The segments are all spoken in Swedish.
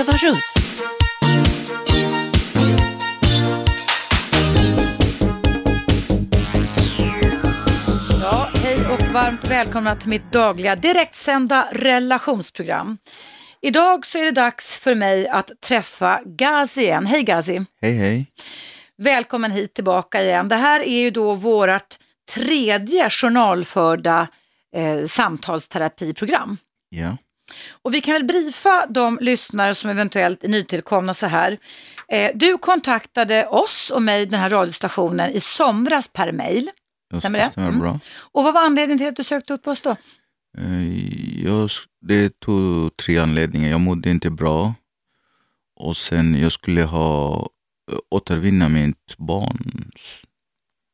Eva Russ. Ja, hej och varmt välkomna till mitt dagliga direktsända relationsprogram. Idag så är det dags för mig att träffa Gazi igen. Hej Gazi! Hej hej. Välkommen hit tillbaka igen. Det här är ju då vårt tredje journalförda eh, samtalsterapiprogram. Ja. Och vi kan väl briefa de lyssnare som eventuellt är nytillkomna så här. Eh, du kontaktade oss och mig, den här radiostationen, i somras per mail. Stämmer det? det? Stämmer Mm. bra. Och vad var anledningen till att du sökte upp oss då? Eh, Jag, det tog tre anledningar. Jag mådde inte bra. Och sen jag skulle ha eh, återvinna mitt barn.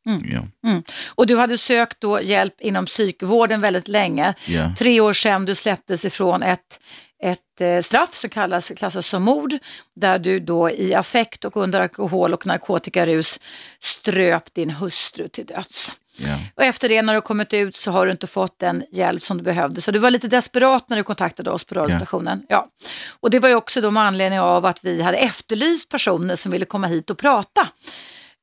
Mm. Ja. Och du hade sökt då hjälp inom psykvården väldigt länge. Ja. Tre år sedan du släpptes ifrån ett, ett eh, straff som kallas, klassas som mord, där du då i affekt och under alkohol och narkotikarus ströp din hustru till döds. Ja. Och efter det när du kommit ut så har du inte fått den hjälp som du behövde. Så du var lite desperat när du kontaktade oss på radiostationen. Ja. Och det var ju också då med anledning av att vi hade efterlyst personer som ville komma hit och prata.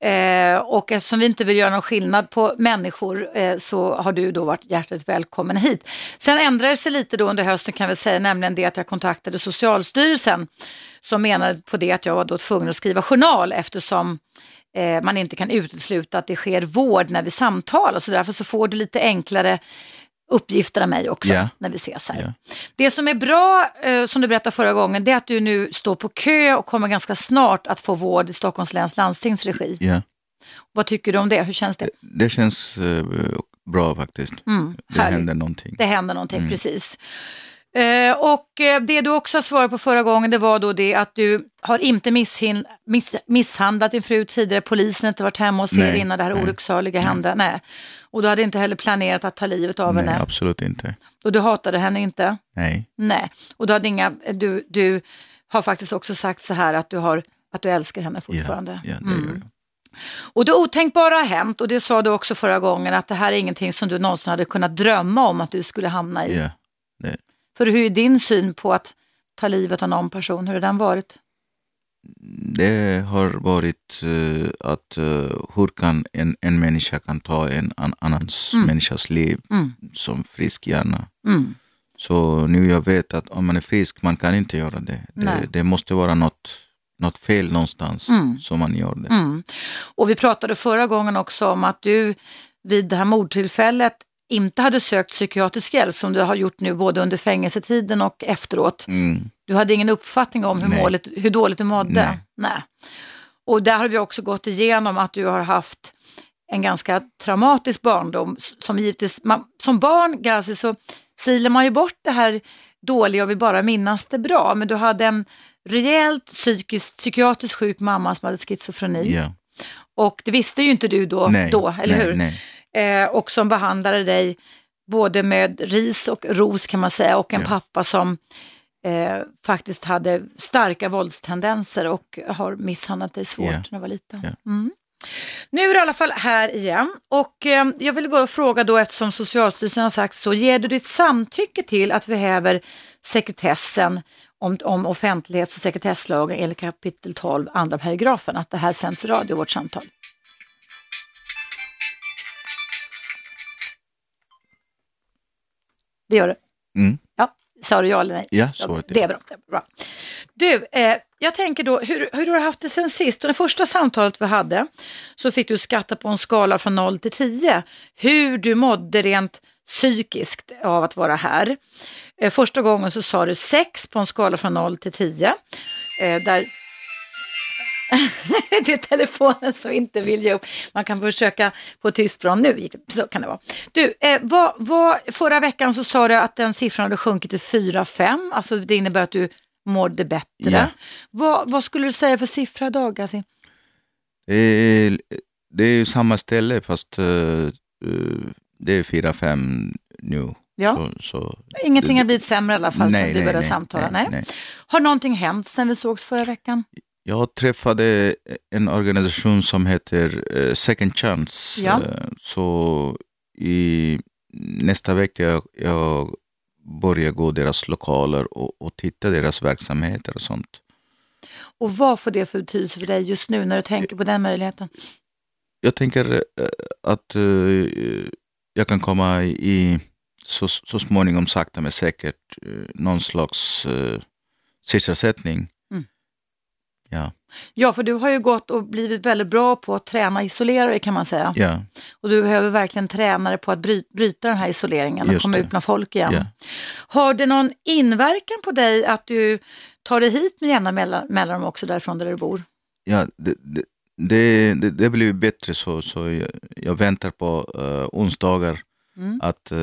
Eh, och eftersom vi inte vill göra någon skillnad på människor eh, så har du då varit hjärtligt välkommen hit. Sen ändrade det sig lite då under hösten kan vi säga, nämligen det att jag kontaktade Socialstyrelsen som menade på det att jag var då tvungen att skriva journal eftersom eh, man inte kan utesluta att det sker vård när vi samtalar. Så därför så får du lite enklare uppgifter av mig också Ja. när vi ses här. Ja. Det som är bra, eh, som du berättade förra gången, det är att du nu står på kö och kommer ganska snart att få vård i Stockholms läns landstings regi. ja. Vad tycker du om det? Hur känns det? Det känns eh, bra faktiskt. Mm, Det händer någonting. Det händer någonting, precis. Eh, och eh, det du också svarat på förra gången, det var då det att du har inte misshin- miss- misshandlat din fru tidigare, polisen har inte varit hemma hos er innan det här nej. olycksaliga hände. Nej. Och du hade inte heller planerat att ta livet av Nej, henne. absolut inte. Och du hatade henne inte. Nej. Nej. Och du, hade inga, du, du har faktiskt också sagt så här att du, har, att du älskar henne fortfarande. Ja, det gör jag. Och det otänkbara har hänt och det sa du också förra gången att det här är ingenting som du någonsin hade kunnat drömma om att du skulle hamna i. Ja. För hur är din syn på att ta livet av någon person? Hur har den varit? det har varit eh, att eh, hur kan en, en människa kan ta en an, annans människas liv Mm. som frisk hjärna. Mm. Så nu jag vet att om man är frisk, man kan inte göra det. Det, det måste vara något, något fel någonstans som man gör det. Mm. Och vi pratade förra gången också om att du vid det här mordtillfället inte hade sökt psykiatrisk hjälp som du har gjort nu både under fängelsetiden och efteråt. Mm. Du hade ingen uppfattning om hur, Nej. målet, hur dåligt du mådde? Nej. Och där har vi också gått igenom att du har haft en ganska traumatisk barndom som givetvis, man, som barn Gazi så silar man ju bort det här dåliga och vill bara minnas det bra. Men du hade en rejält psykiskt, psykiatriskt sjuk mamma som hade schizofreni. Ja. Och det visste ju inte du då, Nej, då eller nej, hur? nej. Eh, och som behandlade dig både med ris och ros kan man säga och en Ja. pappa som eh, faktiskt hade starka våldstendenser och har misshandlat dig svårt Ja. när du var liten. Ja. Mm. Nu är du i alla fall här igen och eh, jag ville bara fråga då eftersom Socialstyrelsen har sagt så, ger du ditt samtycke till att vi häver sekretessen om, om offentlighets och sekretesslagen enligt kapitel 12, andra paragrafen, att det här sänds i radio, vårt samtal? Det gör det. Mm. Ja, sa du ja eller nej? Ja, svaret är det är bra. Det är bra. Du, eh, jag tänker då, hur, hur har du haft det sen sist? Och det första samtalet vi hade så fick du skatta på en skala från 0 till 10 hur du mådde rent psykiskt av att vara här. Eh, första gången så sa du 6 på en skala från 0 till 10. Eh, där det är telefonen som inte vill ge upp. Man kan försöka få tyst från nu, så kan det vara. Du, eh, vad, vad, förra veckan så sa du att den siffran hade sjunkit till 4-5, alltså det innebär att du mådde bättre. Ja. Vad, vad skulle du säga för siffra idag, Gassi? Det är, det är ju samma ställe fast eh, eh, det är fyra, fem nu. Ja. Så, så, Ingenting har blivit sämre i alla fall Nej, sen vi började nej, samtala? nej, Nej, nej. Har någonting hänt sen vi sågs förra veckan? Jag träffade en organisation som heter eh, Second Chance. Ja. Eh, så i nästa vecka jag, jag börja gå deras lokaler och, och titta deras verksamheter och sånt. Och vad får det för betydelse för dig just nu när du tänker på den möjligheten? Jag tänker eh, att jag kan komma i så, så småningom sakta men säkert någon slags sysselsättning. Ja. ja, för du har ju gått och blivit väldigt bra på att träna isolerare kan man säga. Ja. Och du behöver verkligen träna dig på att bryta den här isoleringen och Just komma det. ut med folk igen. Ja. Har det någon inverkan på dig att du tar dig hit med jämna mellan- mellanrum också därifrån där du bor? Ja, det, det, det, det, blir bättre så, så jag, jag väntar på uh, onsdagar Mm. att eh,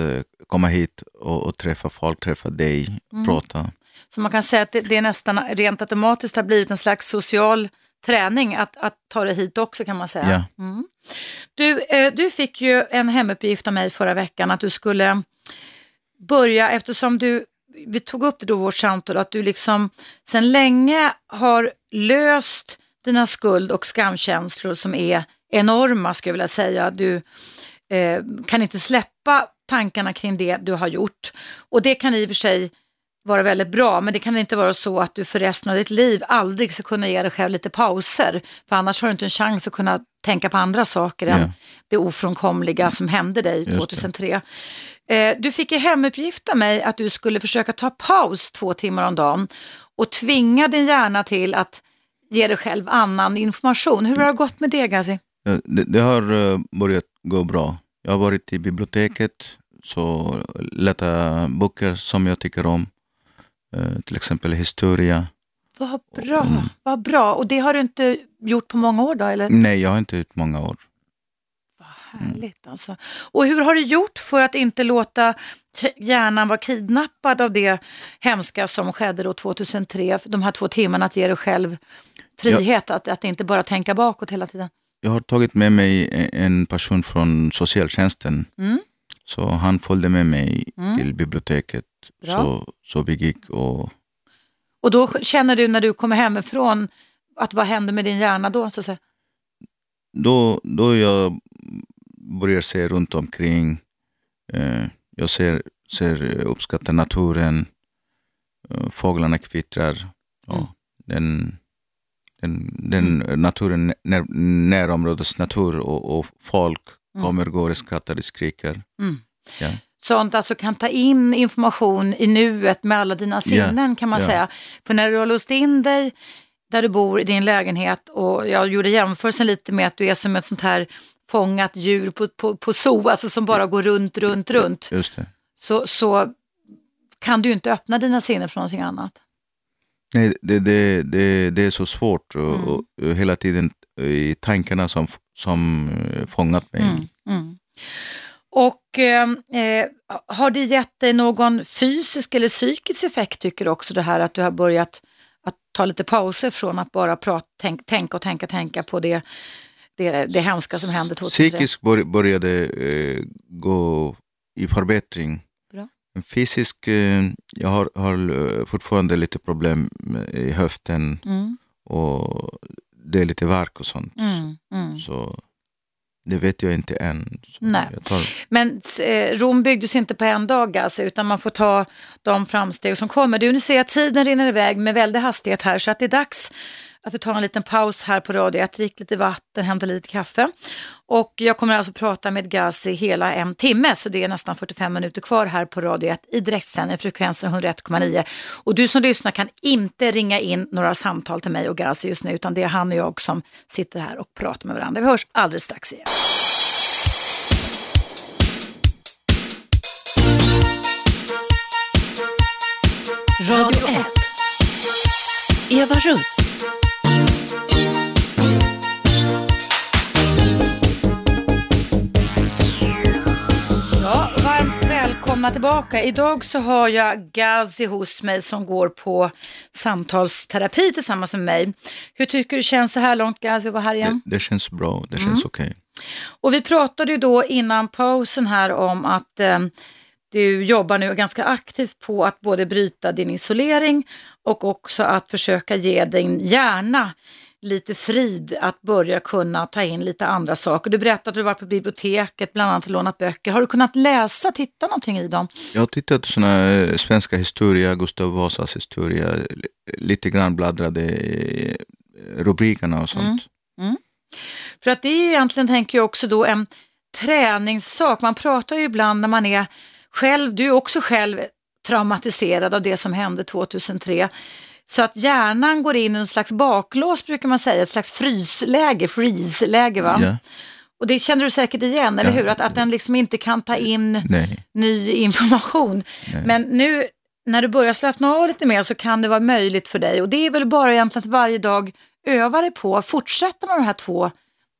komma hit och, och träffa folk, träffa dig, Mm. prata. Så man kan säga att det, det är nästan rent automatiskt har blivit en slags social träning att, att ta dig hit också kan man säga. Ja. Mm. Du, eh, du fick ju en hemuppgift av mig förra veckan att du skulle börja, eftersom du, vi tog upp det då vårt samtal, att du liksom sedan länge har löst dina skuld och skamkänslor som är enorma skulle jag vilja säga. Du eh, kan inte släppa tankarna kring det du har gjort. Och det kan i och för sig vara väldigt bra, men det kan inte vara så att du för resten av ditt liv aldrig ska kunna ge dig själv lite pauser. För annars har du inte en chans att kunna tänka på andra saker än Ja. det ofrånkomliga som hände dig det. 2003. Eh, du fick i hemuppgift av mig att du skulle försöka ta paus två timmar om dagen och tvinga din hjärna till att ge dig själv annan information. Hur har det gått med det Gazi? Det, det har eh, börjat gå bra. Jag har varit i biblioteket, så lätta böcker som jag tycker om. Eh, till exempel historia. Vad bra, Mm. vad bra. Och det har du inte gjort på många år då? Eller? Nej, jag har inte gjort många år. Vad härligt alltså. Och hur har du gjort för att inte låta hjärnan vara kidnappad av det hemska som skedde då 2003? De här två timmarna att ge dig själv frihet, att, att inte bara tänka bakåt hela tiden. Jag har tagit med mig en person från socialtjänsten. Mm. Så han följde med mig Mm. till biblioteket. Bra. Så, så vi gick och Och då känner du när du kommer hemifrån att vad händer med din hjärna då? Så att säga? då, då jag börjar se runt omkring. Eh, jag ser, ser eh, uppskattar naturen. Eh, fåglarna kvittrar. Ja, Mm. den, den, den naturen, när, närområdets natur och, och folk Mm. Kommer, går, skrattar, skriker. Mm. Ja. Sånt alltså kan ta in information i nuet med alla dina sinnen kan man ja. säga. För när du har låst in dig där du bor i din lägenhet och jag gjorde jämförelsen lite med att du är som ett sånt här fångat djur på, på, på zoo, alltså som bara går runt, runt, runt. Just det. Så, så kan du inte öppna dina sinnen för någonting annat. Nej, det, det, det, det är så svårt Mm. och, och hela tiden i tankarna som, som eh, fångat mig. Mm, mm. Och eh, eh, har det gett dig någon fysisk eller psykisk effekt tycker du också det här att du har börjat att ta lite pauser från att bara prata, tänk, tänka och tänka, tänka på det, det, det hemska som hände 2003? Psykiskt bör, började eh, gå i förbättring. Bra. Men Fysisk, eh, jag har, har eh, fortfarande lite problem i höften Mm, och det är lite värk och sånt. mm, mm. Så det vet jag inte än. Nej. Tar, Men eh, Rom byggdes inte på en dag alltså, utan man får ta de framsteg som kommer. Du, nu ser jag att tiden rinner iväg med väldig hastighet här så att det är dags att vi tar en liten paus här på Radio 1, drick lite vatten, hämta lite kaffe. Och jag kommer alltså prata med Gazi hela en timme, så det är nästan 45 minuter kvar här på Radio 1 i direktsändning, frekvensen 101,9. Och du som lyssnar kan inte ringa in några samtal till mig och Gazi just nu, utan det är han och jag som sitter här och pratar med varandra. Vi hörs alldeles strax igen. Radio 1. Eva Russ. Välkomna tillbaka. Idag så har jag Gazi hos mig som går på samtalsterapi tillsammans med mig. Hur tycker du känns så här långt Gazi att vara här igen? det, det känns bra, det Mm. känns okej. Och vi pratade ju då innan pausen här om att eh, du jobbar nu ganska aktivt på att både bryta din isolering och också att försöka ge din hjärna lite frid att börja kunna ta in lite andra saker. Du berättade att du varit på biblioteket, bland annat lånat böcker. Har du kunnat läsa, titta någonting i dem? Jag har tittat på såna eh, svenska historia, Gustav Vasas historia, lite grann bladdrade i eh, rubrikerna och sånt. Mm. För att det är egentligen, tänker jag också då, en träningssak. Man pratar ju ibland när man är själv, du är också själv traumatiserad av det som hände 2003. Så att hjärnan går in i en slags baklås brukar man säga, ett slags frysläge, freeze-läge va? Ja. Och det känner du säkert igen, eller Ja. hur? Att, att den liksom inte kan ta in Nej. ny information. Nej. Men nu när du börjar slappna av lite mer så kan det vara möjligt för dig. Och det är väl bara egentligen att varje dag öva dig på, fortsätta med de här två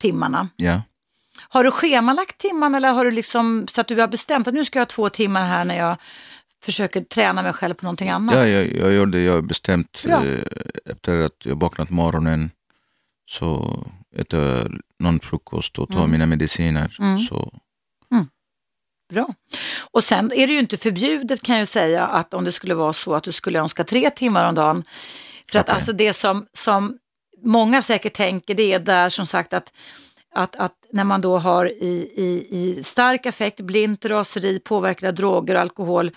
timmarna. Ja. Har du schemalagt timmarna eller har du liksom så att du har bestämt att nu ska jag ha två timmar här när jag försöker träna mig själv på någonting annat? Ja, jag, jag gjorde det. Jag har bestämt Bra. eh, efter att jag vaknat morgonen så äter jag någon frukost och tar Mm. mina mediciner. Mm. Så, Bra. Och sen är det ju inte förbjudet kan jag säga att om det skulle vara så att du skulle önska tre timmar om dagen. För att Okej. alltså det som, som många säkert tänker det är där som sagt att att, att när man då har i, i, i stark affekt, blint raseri, påverkad av droger och alkohol,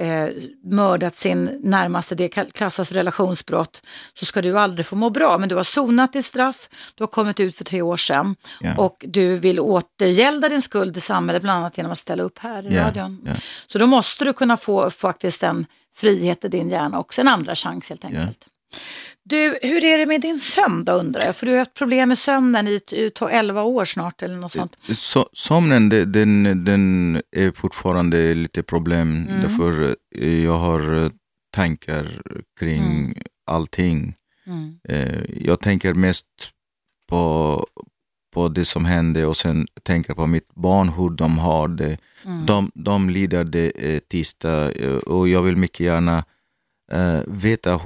eh, mördat sin närmaste, det klassas relationsbrott, så ska du aldrig få må bra. Men du har sonat ditt straff, du har kommit ut för tre år sedan ja. och du vill återgälda din skuld till samhället bland annat genom att ställa upp här i Ja, radion. ja. Så då måste du kunna få faktiskt en frihet i din hjärna också, en andra chans helt enkelt. Du, hur är det med din sömn då undrar jag? För du har haft problem med sömnen i i 11 år snart eller något sånt. Så, somnen det- den, den är fortfarande lite problem Mm. därför eh, jag har eh, tankar kring Mm. allting. Mm. Eh, Jag tänker mest på, på det som hände och sen tänker på mitt barn, hur de har det. Mm. De, de lider det eh, tisdag eh, och jag vill mycket gärna eh, veta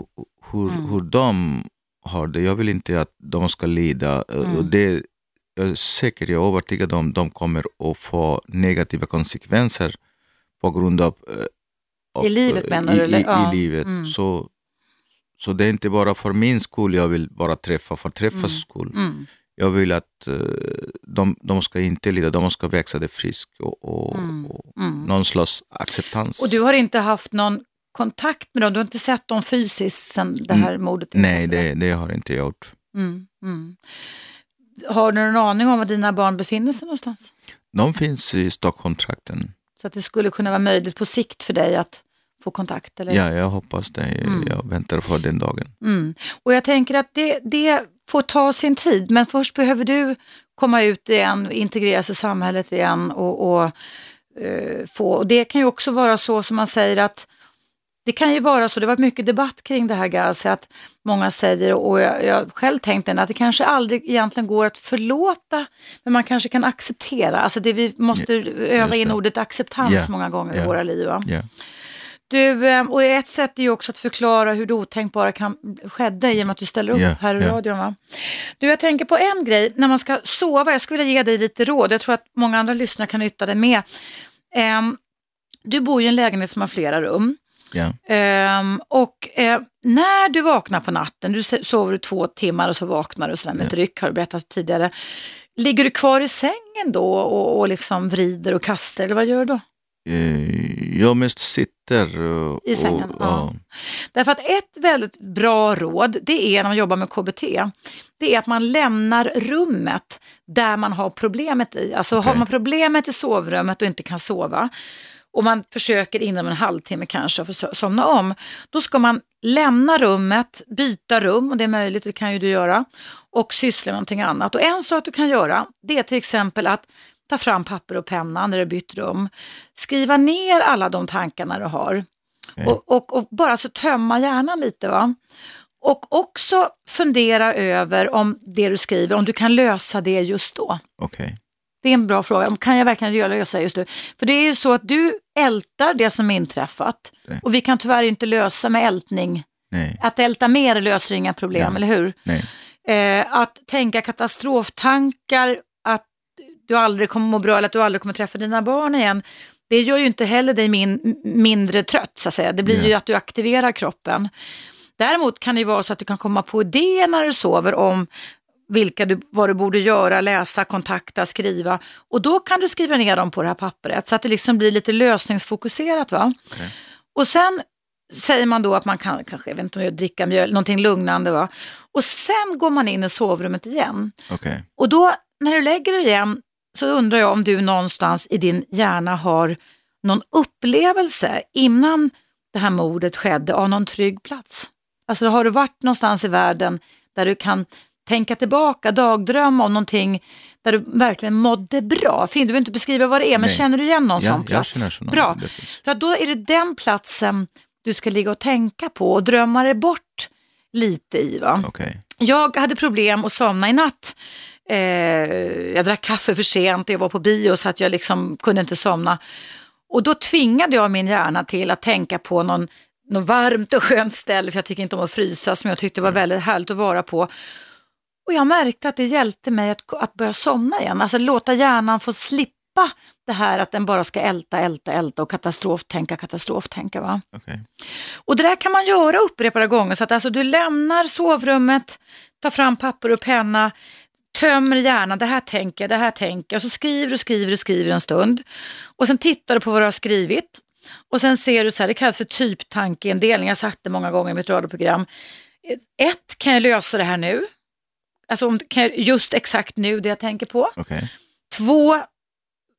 hur, Mm. hur de har det. Jag vill inte att de ska lida. eh, Mm. Det, jag är säker, jag är övertygad om de kommer att få negativa konsekvenser på grund av... eh, av- I livet menar i, du? I, Ja. i livet. Mm. Så, så det är inte bara för min skull jag vill bara träffa, för träffas Mm. skull. Mm. Jag vill att eh, de, de ska inte lida, de ska växa det frisk och, och, Mm. och Mm. någon slags acceptans. Och du har inte haft någon kontakt med dem? Du har inte sett dem fysiskt sedan det här mordet Mm. Nej, inträffade? det, det har jag inte gjort. Mm. Mm. Har du någon aning om var dina barn befinner sig någonstans? De finns i Stockholmstrakten. Så att det skulle kunna vara möjligt på sikt för dig att få kontakt? Eller? Ja, jag hoppas det. Mm. Jag väntar på den dagen. Mm. Och jag tänker att det, det får ta sin tid, men först behöver du komma ut igen, integreras i samhället igen och, och eh, få, och det kan ju också vara så som man säger att det kan ju vara så, det har varit mycket debatt kring det här Gazi, att många säger, och jag, jag själv tänkt den, att det kanske aldrig egentligen går att förlåta, men man kanske kan acceptera. Alltså det vi måste öva just in det. ordet acceptans Ja, många gånger i ja. våra liv. Va? Du, eh, och ett sätt är ju också att förklara hur det otänkbara kan, skedde i och med att du ställer upp Ja, här i ja. radion. Va? Du, jag tänker på en grej, när man ska sova, jag skulle vilja ge dig lite råd, jag tror att många andra lyssnare kan nytta det med. Ehm, du bor i en lägenhet som har flera rum. Ja. Ehm, och eh, när du vaknar på natten, du sover du två timmar och så vaknar du sådär med Ja. ryck, har du berättat tidigare. Ligger du kvar i sängen då och, och liksom vrider och kastar, eller vad gör du då? Eh, Jag mest sitter och, I sängen, och, ja. Därför att ett väldigt bra råd, det är när man jobbar med KBT, det är att man lämnar rummet där man har problemet i. Alltså har Okej. man problemet i sovrummet och inte kan sova, och man försöker inom en halvtimme kanske att somna om, då ska man lämna rummet, byta rum, och det är möjligt, det kan ju du göra, och syssla med någonting annat. Och en sak du kan göra, det är till exempel att ta fram papper och penna när du bytt rum, skriva ner alla de tankarna du har Okej. och, och, och bara så tömma hjärnan lite. va. Och också fundera över om det du skriver, om du kan lösa det just då. Okej. Det är en bra fråga. Kan jag verkligen göra lösa just nu? För det är ju så att du ältar det som inträffat Nej. och vi kan tyvärr inte lösa med ältning. Nej, Att älta mer löser inga problem, Ja. eller hur? nej. Eh, att tänka katastroftankar, att du aldrig kommer må bra eller att du aldrig kommer träffa dina barn igen. Det gör ju inte heller dig min, mindre trött, så att säga. Det blir Ja. ju att du aktiverar kroppen. Däremot kan det ju vara så att du kan komma på idéer när du sover om vilka du, vad du borde göra, läsa, kontakta, skriva. Och då kan du skriva ner dem på det här pappret så att det liksom blir lite lösningsfokuserat. Va? Okay. Och sen säger man då att man kan kanske, jag vet inte, dricka mjöl, någonting lugnande. Va? Och sen går man in i sovrummet igen. Okay. Och då när du lägger dig igen så undrar jag om du någonstans i din hjärna har någon upplevelse innan det här mordet skedde av någon trygg plats. Alltså har du varit någonstans i världen där du kan tänka tillbaka, dagdrömma om någonting där du verkligen mådde bra. Fin, du behöver inte beskriva vad det är, men Nej. känner du igen någon Ja, sån plats? sån bra, plats. för då är det den platsen du ska ligga och tänka på och drömma dig bort lite i. Va? Okay. Jag hade problem att somna i natt. Eh, jag drack kaffe för sent och jag var på bio så att jag liksom kunde inte somna. Och då tvingade jag min hjärna till att tänka på någon, någon varmt och skönt ställe, för jag tycker inte om att frysa, som jag tyckte var väldigt härligt att vara på. Och jag märkte att det hjälpte mig att, att börja somna igen, alltså låta hjärnan få slippa det här att den bara ska älta, älta, älta och katastroftänka, katastroftänka. Va? Okay. Och det där kan man göra upprepade gånger, så att alltså du lämnar sovrummet, tar fram papper och penna, tömmer hjärnan, det här tänker jag, det här tänker jag, och så skriver du, skriver du, skriver en stund. Och sen tittar du på vad du har skrivit. Och sen ser du så här, det kallas för typtankeindelning, jag har sagt det många gånger i mitt radioprogram. Ett, kan jag lösa det här nu? Alltså just exakt nu det jag tänker på. Okay. Två,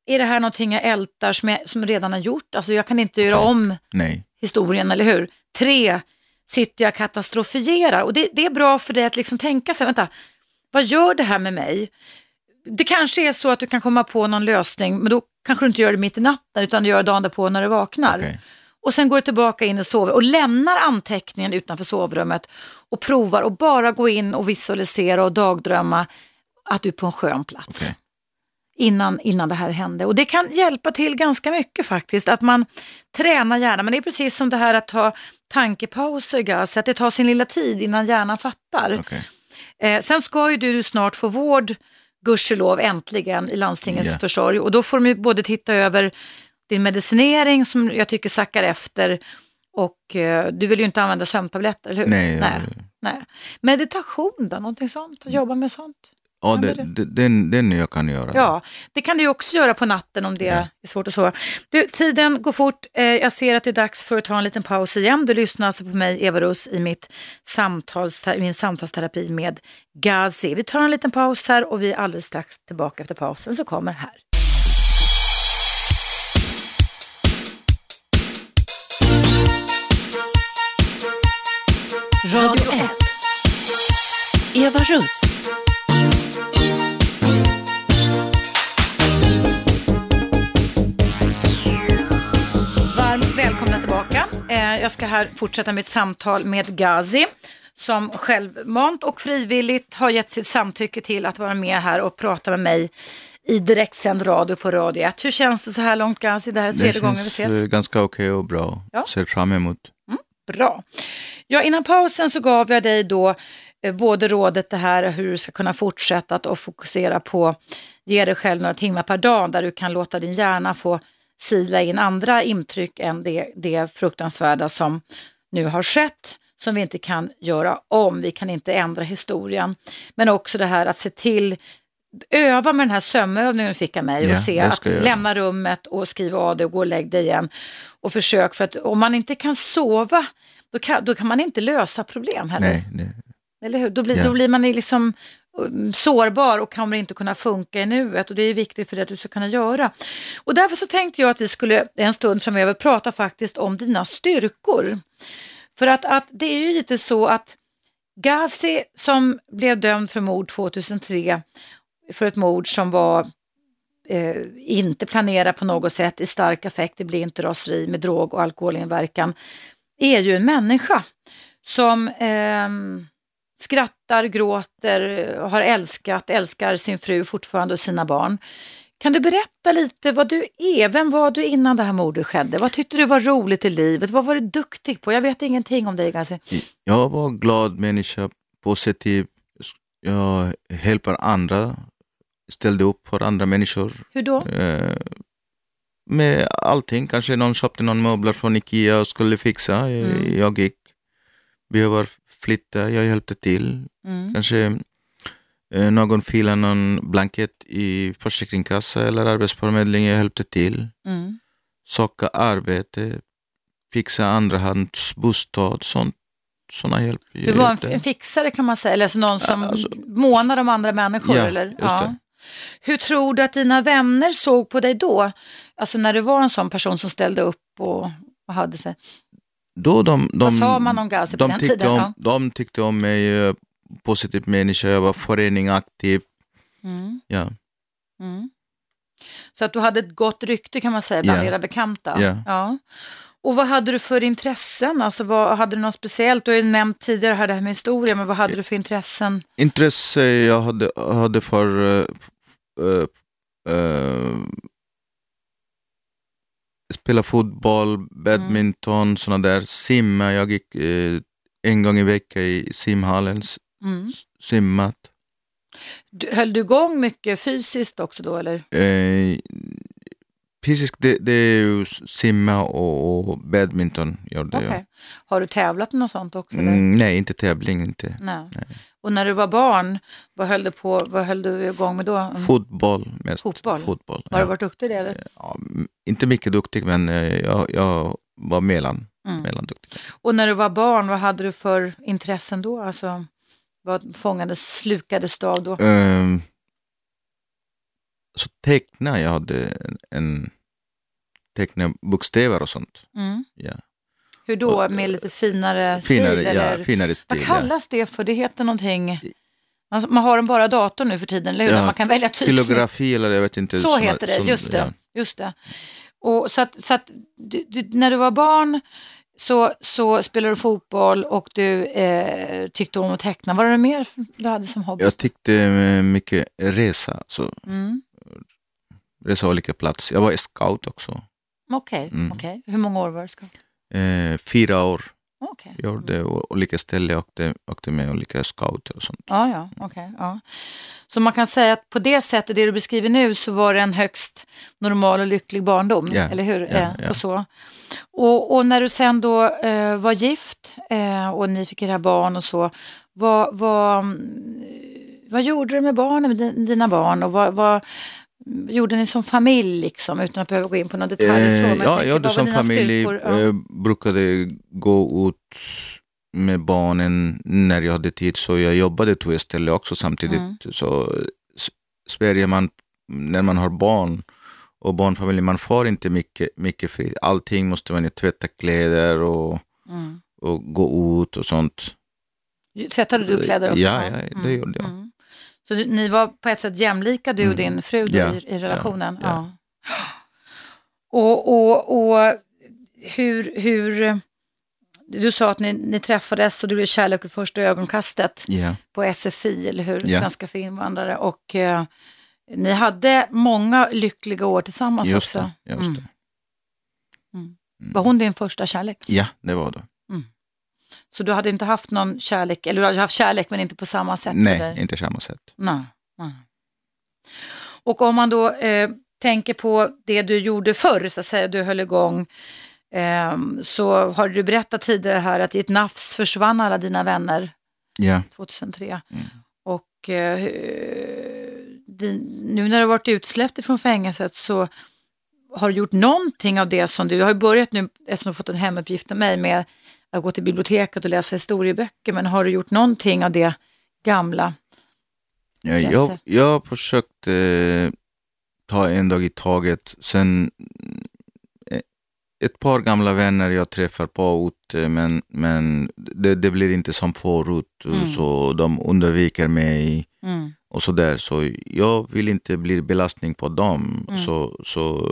är det här någonting jag ältar som jag som redan har gjort? Alltså jag kan inte göra om Nej. historien, eller hur? Tre, sitter jag katastrofierar? Och det, det är bra för dig att liksom tänka sig, vänta, vad gör det här med mig? Det kanske är så att du kan komma på någon lösning, men då kanske du inte gör det mitt i natten, utan du gör det dagen därpå när du vaknar. Okay. Och sen går du tillbaka in i sovrummet och lämnar anteckningen utanför sovrummet och provar och bara gå in och visualisera och dagdrömma att du är på en skön plats. Okay. Innan, innan det här hände. Och det kan hjälpa till ganska mycket faktiskt, att man tränar hjärnan. Men det är precis som det här att ta tankepauser, Gas, att det tar sin lilla tid innan hjärnan fattar. Okay. Eh, sen ska ju du snart få vård, gudskelov äntligen, i landstingets Yeah. försorg. Och då får de ju både titta över din medicinering som jag tycker sackar efter och eh, du vill ju inte använda sömntabletter, eller hur? Nej, Nej. Nej. Meditation då, någonting sånt? Att jobba med sånt? Ja, det, det, den, den jag kan göra. Ja, det kan du också göra på natten om det Ja. är svårt att sova. Du, tiden går fort. Eh, jag ser att det är dags för att ta en liten paus igen. Du lyssnar alltså på mig, Eva Russ, i mitt samtals, min samtalsterapi med Gazi. Vi tar en liten paus här och vi är alldeles strax tillbaka efter pausen så kommer här. Radio 1. Eva Russ. Varmt välkomna tillbaka. Eh, jag ska här fortsätta mitt samtal med Gazi som självmant och frivilligt har gett sitt samtycke till att vara med här och prata med mig i direktsänd radio på Radio 1. Hur känns det så här långt Gazi? Det här är det tredje gången vi känns ses. eh, ganska okej och bra. Ja. Ser fram emot. Bra. Ja, innan pausen så gav jag dig då eh, både rådet det här hur du ska kunna fortsätta att fokusera på ge dig själv några timmar per dag där du kan låta din hjärna få sila in andra intryck än det, det fruktansvärda som nu har skett som vi inte kan göra om. Vi kan inte ändra historien. Men också det här att se till öva med den här sömnövningen du fick av mig Ja, och se att lämna rummet och skriva av det och gå och lägg dig igen. Och försök, för att om man inte kan sova, då kan, då kan man inte lösa problem heller. Nej, det, Eller hur? Då blir, Ja. då blir man liksom um, sårbar och kommer inte kunna funka i nuet och det är viktigt för det att du ska kunna göra. Och därför så tänkte jag att vi skulle en stund framöver prata faktiskt om dina styrkor. För att, att det är ju lite så att Ghazi som blev dömd för mord 2003 för ett mord som var eh, inte planerat på något sätt i stark affekt, det blir inte raseri med drog och alkoholinverkan, är ju en människa som eh, skrattar, gråter, har älskat, älskar sin fru fortfarande och sina barn. Kan du berätta lite vad du är? Vem var du innan det här mordet skedde? Vad tyckte du var roligt i livet? Vad var du duktig på? Jag vet ingenting om dig Gazi. jag var glad människa, positiv. Jag hjälper andra, ställde upp för andra människor. Hur då? Eh, med allting. Kanske någon köpte någon möbler från Ikea och skulle fixa. Mm. Jag gick behöver flytta, jag hjälpte till. Mm. Kanske eh, någon filar någon blankett i Försäkringskassa eller Arbetsförmedlingen, jag hjälpte till. Mm. Söka arbete, fixa andrahandsbostad, sånt. Såna hjälp. Du var en, en fixare kan man säga, eller alltså någon som alltså- månar om andra människor. Ja, eller? det. Hur tror du att dina vänner såg på dig då? Alltså när du var en sån person som ställde upp och, och hade sig. Då de, de, Vad sa man om Gazi på de den tyckte tiden? Om, Ja. De tyckte om mig, eh, positiv människa, jag var föreningaktiv. Mm. Ja. Mm. Så att du hade ett gott rykte kan man säga bland Ja. era bekanta. Ja. Ja. Och vad hade du för intressen? Alltså, vad, hade du något speciellt? Du har ju nämnt tidigare här det här med historia, men vad hade du för intressen? Intresse jag hade, hade för eh, eh, spela fotboll, badminton, såna där. Simma, jag gick eh, en gång i veckan i simhallen, Mm. simmat. Du, höll du igång mycket fysiskt också då? Eller? Fysiskt, det, det är ju simma och, och badminton gjorde Okej. jag. Har du tävlat något sånt också? Mm, nej, inte tävling, inte. Nej. Och när du var barn, vad höll du, på, vad höll du igång med då? Fotboll mest. Fotboll? Fotboll Har du ja. varit duktig i det? Eller? Ja, inte mycket duktig, men eh, jag, jag var mellan, Mm. mellanduktig. Och när du var barn, vad hade du för intressen då? Alltså, vad fångades, slukades du av då? Um, så teckna, jag hade en, teckna bokstäver och sånt. Mm. Ja. Hur då? Med lite finare, Finare, stil? ja, eller? finare stil. Vad kallas det för? Det heter någonting... Man, man har en bara dator nu för tiden, eller hur? Ja, Man kan välja typsnitt. Filografi eller jag vet inte. Så såna- heter det, som- just det. ja. Just det. Och så att, så att du, du, när du var barn så, så spelade du fotboll och du eh, tyckte om att teckna. Vad var det mer du hade som hobby? Jag tyckte eh, mycket resa, så Mm. Resa olika platser. Jag var scout också. Okej, Mm. okej. hur många år var du scout? Eh, fyra år Okej. gjorde o- olika ställen, åkte, åkte med olika scouter och sånt. Ja, ja, okej. ja. Så man kan säga att på det sättet, det du beskriver nu, så var det en högst normal och lycklig barndom, Ja, eller hur? Eh, ja. Och, så. Och, och när du sen då eh, var gift eh, och ni fick era barn och så, vad, vad, mm, vad gjorde du med barnen, dina barn och vad, vad gjorde ni som familj liksom, utan att behöva gå in på några detaljer? så, Eh, ja, jag var som familj? Ja. eh, brukade gå ut med barnen när jag hade tid, så jag jobbade två ställen också samtidigt. Mm. Så Sverige, man, när man har barn och barnfamilj, man får inte mycket, mycket fri. Allting måste man ju tvätta kläder och, Mm. och gå ut och sånt. Tvättade du kläder också? Ja, ja, det gjorde jag. Mm. Så du, ni var på ett sätt jämlika, du och Mm. din fru då, Ja, i, i relationen? ja, Ja. Och, och, och hur, hur... Du sa att ni, ni träffades och det blev kärlek vid första ögonkastet på SFI, eller hur? Svenska för invandrare. Och eh, ni hade många lyckliga år tillsammans just också. det. Just Mm. det. Mm. Var hon din första kärlek? Ja, det var det. Så du hade inte haft någon kärlek, eller du hade haft kärlek men inte på samma sätt? Nej, eller? inte samma sätt. Nej, nej. Och om man då eh, tänker på det du gjorde förr, så att säga, du höll igång, eh, så har du berättat tidigare här att i ett nafs försvann alla dina vänner Ja. 2003. Mm. Och eh, din, nu när du har varit utsläppt ifrån fängelset så har du gjort någonting av det som du, du har ju börjat nu, eftersom du har fått en hemuppgift av mig, med att gå till biblioteket och läsa historieböcker, men har du gjort någonting av det gamla? Ja, jag, jag försökte eh, ta en dag i taget. Sen eh, ett par gamla vänner jag träffar på ute, men, men det, det blir inte som förut. Mm. Så de undviker mig Mm. och så där. Så jag vill inte bli belastning på dem. Mm. Så, så,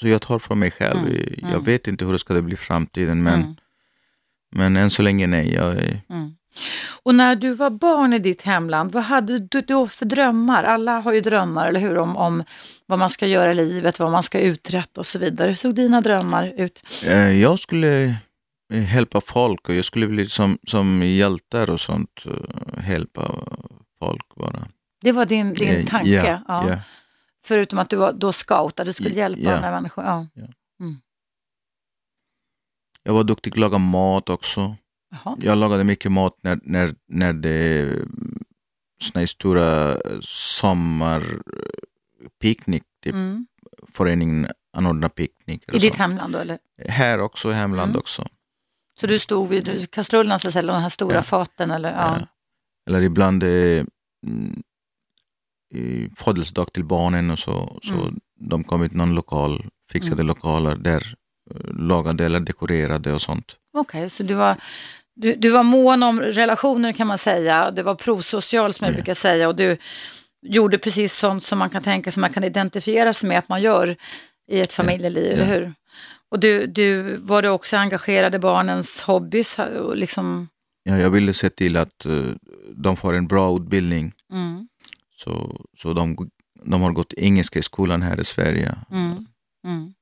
så jag tar för mig själv. Mm, Jag mm. vet inte hur det ska bli i framtiden, men, Mm. Men än så länge nej. Jag är, Mm. Och när du var barn i ditt hemland, vad hade du då för drömmar? Alla har ju drömmar, eller hur? Om, om vad man ska göra i livet, vad man ska uträtta och så vidare. Hur såg dina drömmar ut? Eh, Jag skulle eh, hjälpa folk och jag skulle bli som, som hjältar och sånt. eh, Hjälpa folk bara. Det var din, din tanke? Ja, ja. ja. Förutom att du var då scout, att du skulle hjälpa ja. andra människor? Ja. Jag var duktig att laga mat också. Jaha. Jag lagade mycket mat när, när, när det såna här stora sommarpicknick, typ Mm. föreningen anordnar picknick. I ditt så. hemland då eller? Här också, i hemland Mm. också. Så du stod vid kastrullerna, så eller de här stora Ja. faten eller? Ja. Ja. Eller ibland eh, mm, födelsedag till barnen och så, så Mm. de kom till någon lokal, fixade lokaler där eh, lagade eller dekorerade och sånt. Okej, så du var, du, du var mån om relationer kan man säga. Du var prosocial som jag Ja. brukar säga och du gjorde precis sånt som man kan tänka sig man kan identifiera sig med att man gör i ett familjeliv, Ja. eller hur? Och du, du var du också engagerad i barnens hobbys? och Liksom, Ja, jag ville se till att eh, de får en bra utbildning. mm, Så, så de, de har gått engelska i skolan här i Sverige. mm, mm,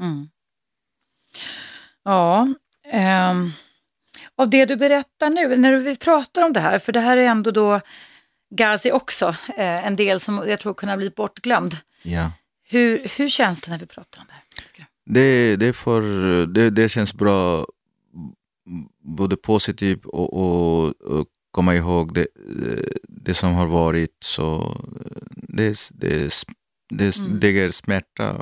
mm. Ja, ehm, av det du berättar nu, när vi pratar om det här, för det här är ändå då Gazi också, eh, en del som jag tror kunna bli bortglömd. Ja. Hur, hur känns det när vi pratar om det här? Det, det, får, det, det känns bra, både positivt och, och, och komma ihåg det, eh, det som har varit. Så eh, det, det, det, Mm. det ger smärta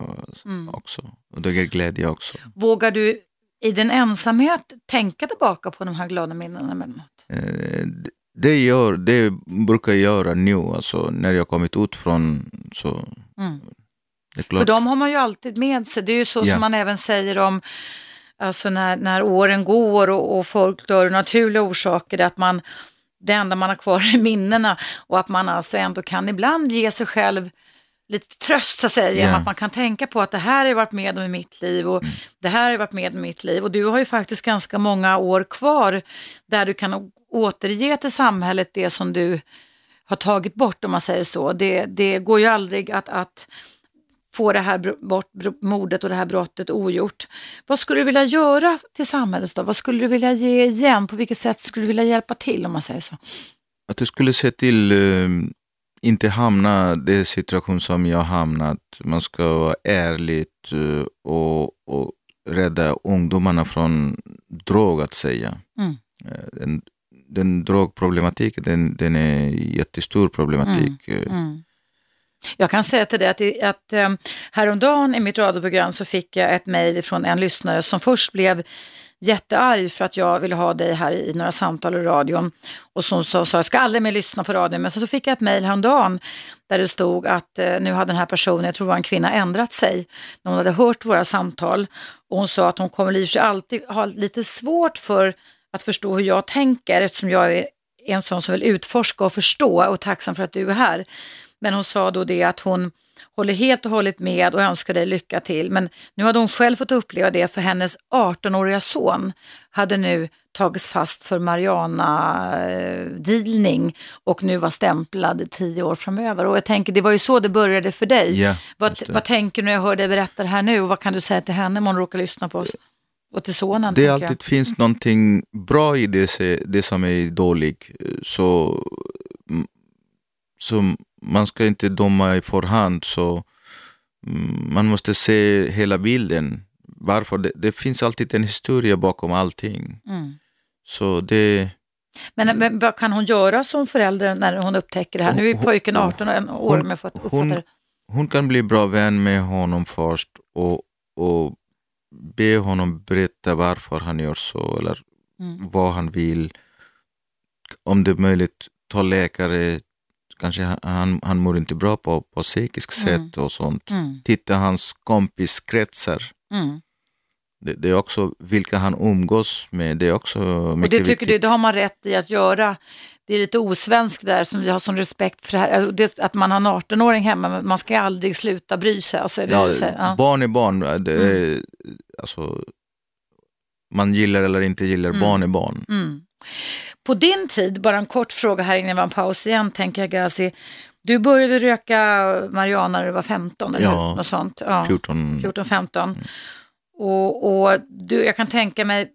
Mm. också och det ger glädje också. Vågar du i din ensamhet tänka tillbaka på de här glada minnena emellanåt? Eh, det- gör, det brukar jag göra nu, alltså, när jag kommit ut från så Mm. För de har man ju alltid med sig. Det är ju så Ja. som man även säger om alltså när, när åren går och, och folk dör av naturliga orsaker. Att man, det enda man har kvar är minnena och att man alltså ändå kan ibland ge sig själv lite tröst så att säga, genom Ja. att man kan tänka på att det här har jag varit med om i mitt liv och Mm. det här har jag varit med om i mitt liv. Och du har ju faktiskt ganska många år kvar där du kan återge till samhället det som du har tagit bort om man säger så. Det, det går ju aldrig att, att få det här bort, mordet och det här brottet ogjort. Vad skulle du vilja göra till samhället då? Vad skulle du vilja ge igen? På vilket sätt skulle du vilja hjälpa till om man säger så? Att du skulle se till eh, inte hamna i den situation som jag hamnat. Man ska vara ärligt eh, och, och rädda ungdomarna från drog att säga. Mm. Eh, Den, den drogproblematiken den, den är jättestor problematik. Eh, Mm. Jag kan säga till dig att, att eh, häromdagen i mitt radioprogram så fick jag ett mejl från en lyssnare som först blev jättearg för att jag ville ha dig här i några samtal i radion och som sa så, jag ska aldrig mer lyssna på radion. Men så fick jag ett mejl häromdagen där det stod att eh, nu hade den här personen, jag tror det var en kvinna, ändrat sig när hon hade hört våra samtal. Och hon sa att hon kommer i och för sig alltid ha lite svårt för att förstå hur jag tänker eftersom jag är en sån som vill utforska och förstå och tacksam för att du är här. Men hon sa då det att hon håller helt och hållet med och önskar dig lycka till. Men nu hade hon själv fått uppleva det för hennes 18-åriga son hade nu tagits fast för marijuana-dealning och nu var stämplad tio år framöver. Och jag tänker, det var ju så det började för dig. Ja, vad, vad tänker du när jag hör dig berätta det här nu och vad kan du säga till henne om hon råkar lyssna på oss? Och till sonen? Det alltid finns någonting bra i det, det som är dåligt. Så, mm, så man ska inte döma i förhand. Så mm, man måste se hela bilden. Varför? Det, det finns alltid en historia bakom allting. Mm. Så det, Men, men vad kan hon göra som förälder när hon upptäcker det här? Nu är pojken 18 år hon- jag fått hon- hon kan bli bra vän med honom först och, och be honom berätta varför han gör så eller Mm. vad han vill. Om det är möjligt, ta läkare. Kanske han- han, mår inte bra på, på psykiskt Mm. sätt och sånt. Mm. Titta hans kompiskretsar. Mm. Det, det är också vilka han umgås med. Det är också Och mycket det tycker viktigt. du, det har man rätt i att göra. Det är lite osvenskt där som vi har sån respekt för här. Alltså, det, att man har en 18-åring hemma, men man ska aldrig sluta bry sig. Alltså, Ja, ja. Barn är barn. Det är, alltså, man gillar eller inte gillar, Mm. barn är barn. Mm. På din tid, bara en kort fråga här innan vi har en paus igen, tänker jag Gazi. Du började röka marijuana när du var 15, eller Ja. Något sånt. Ja. 14. 14-15. Och, och du, jag kan tänka mig,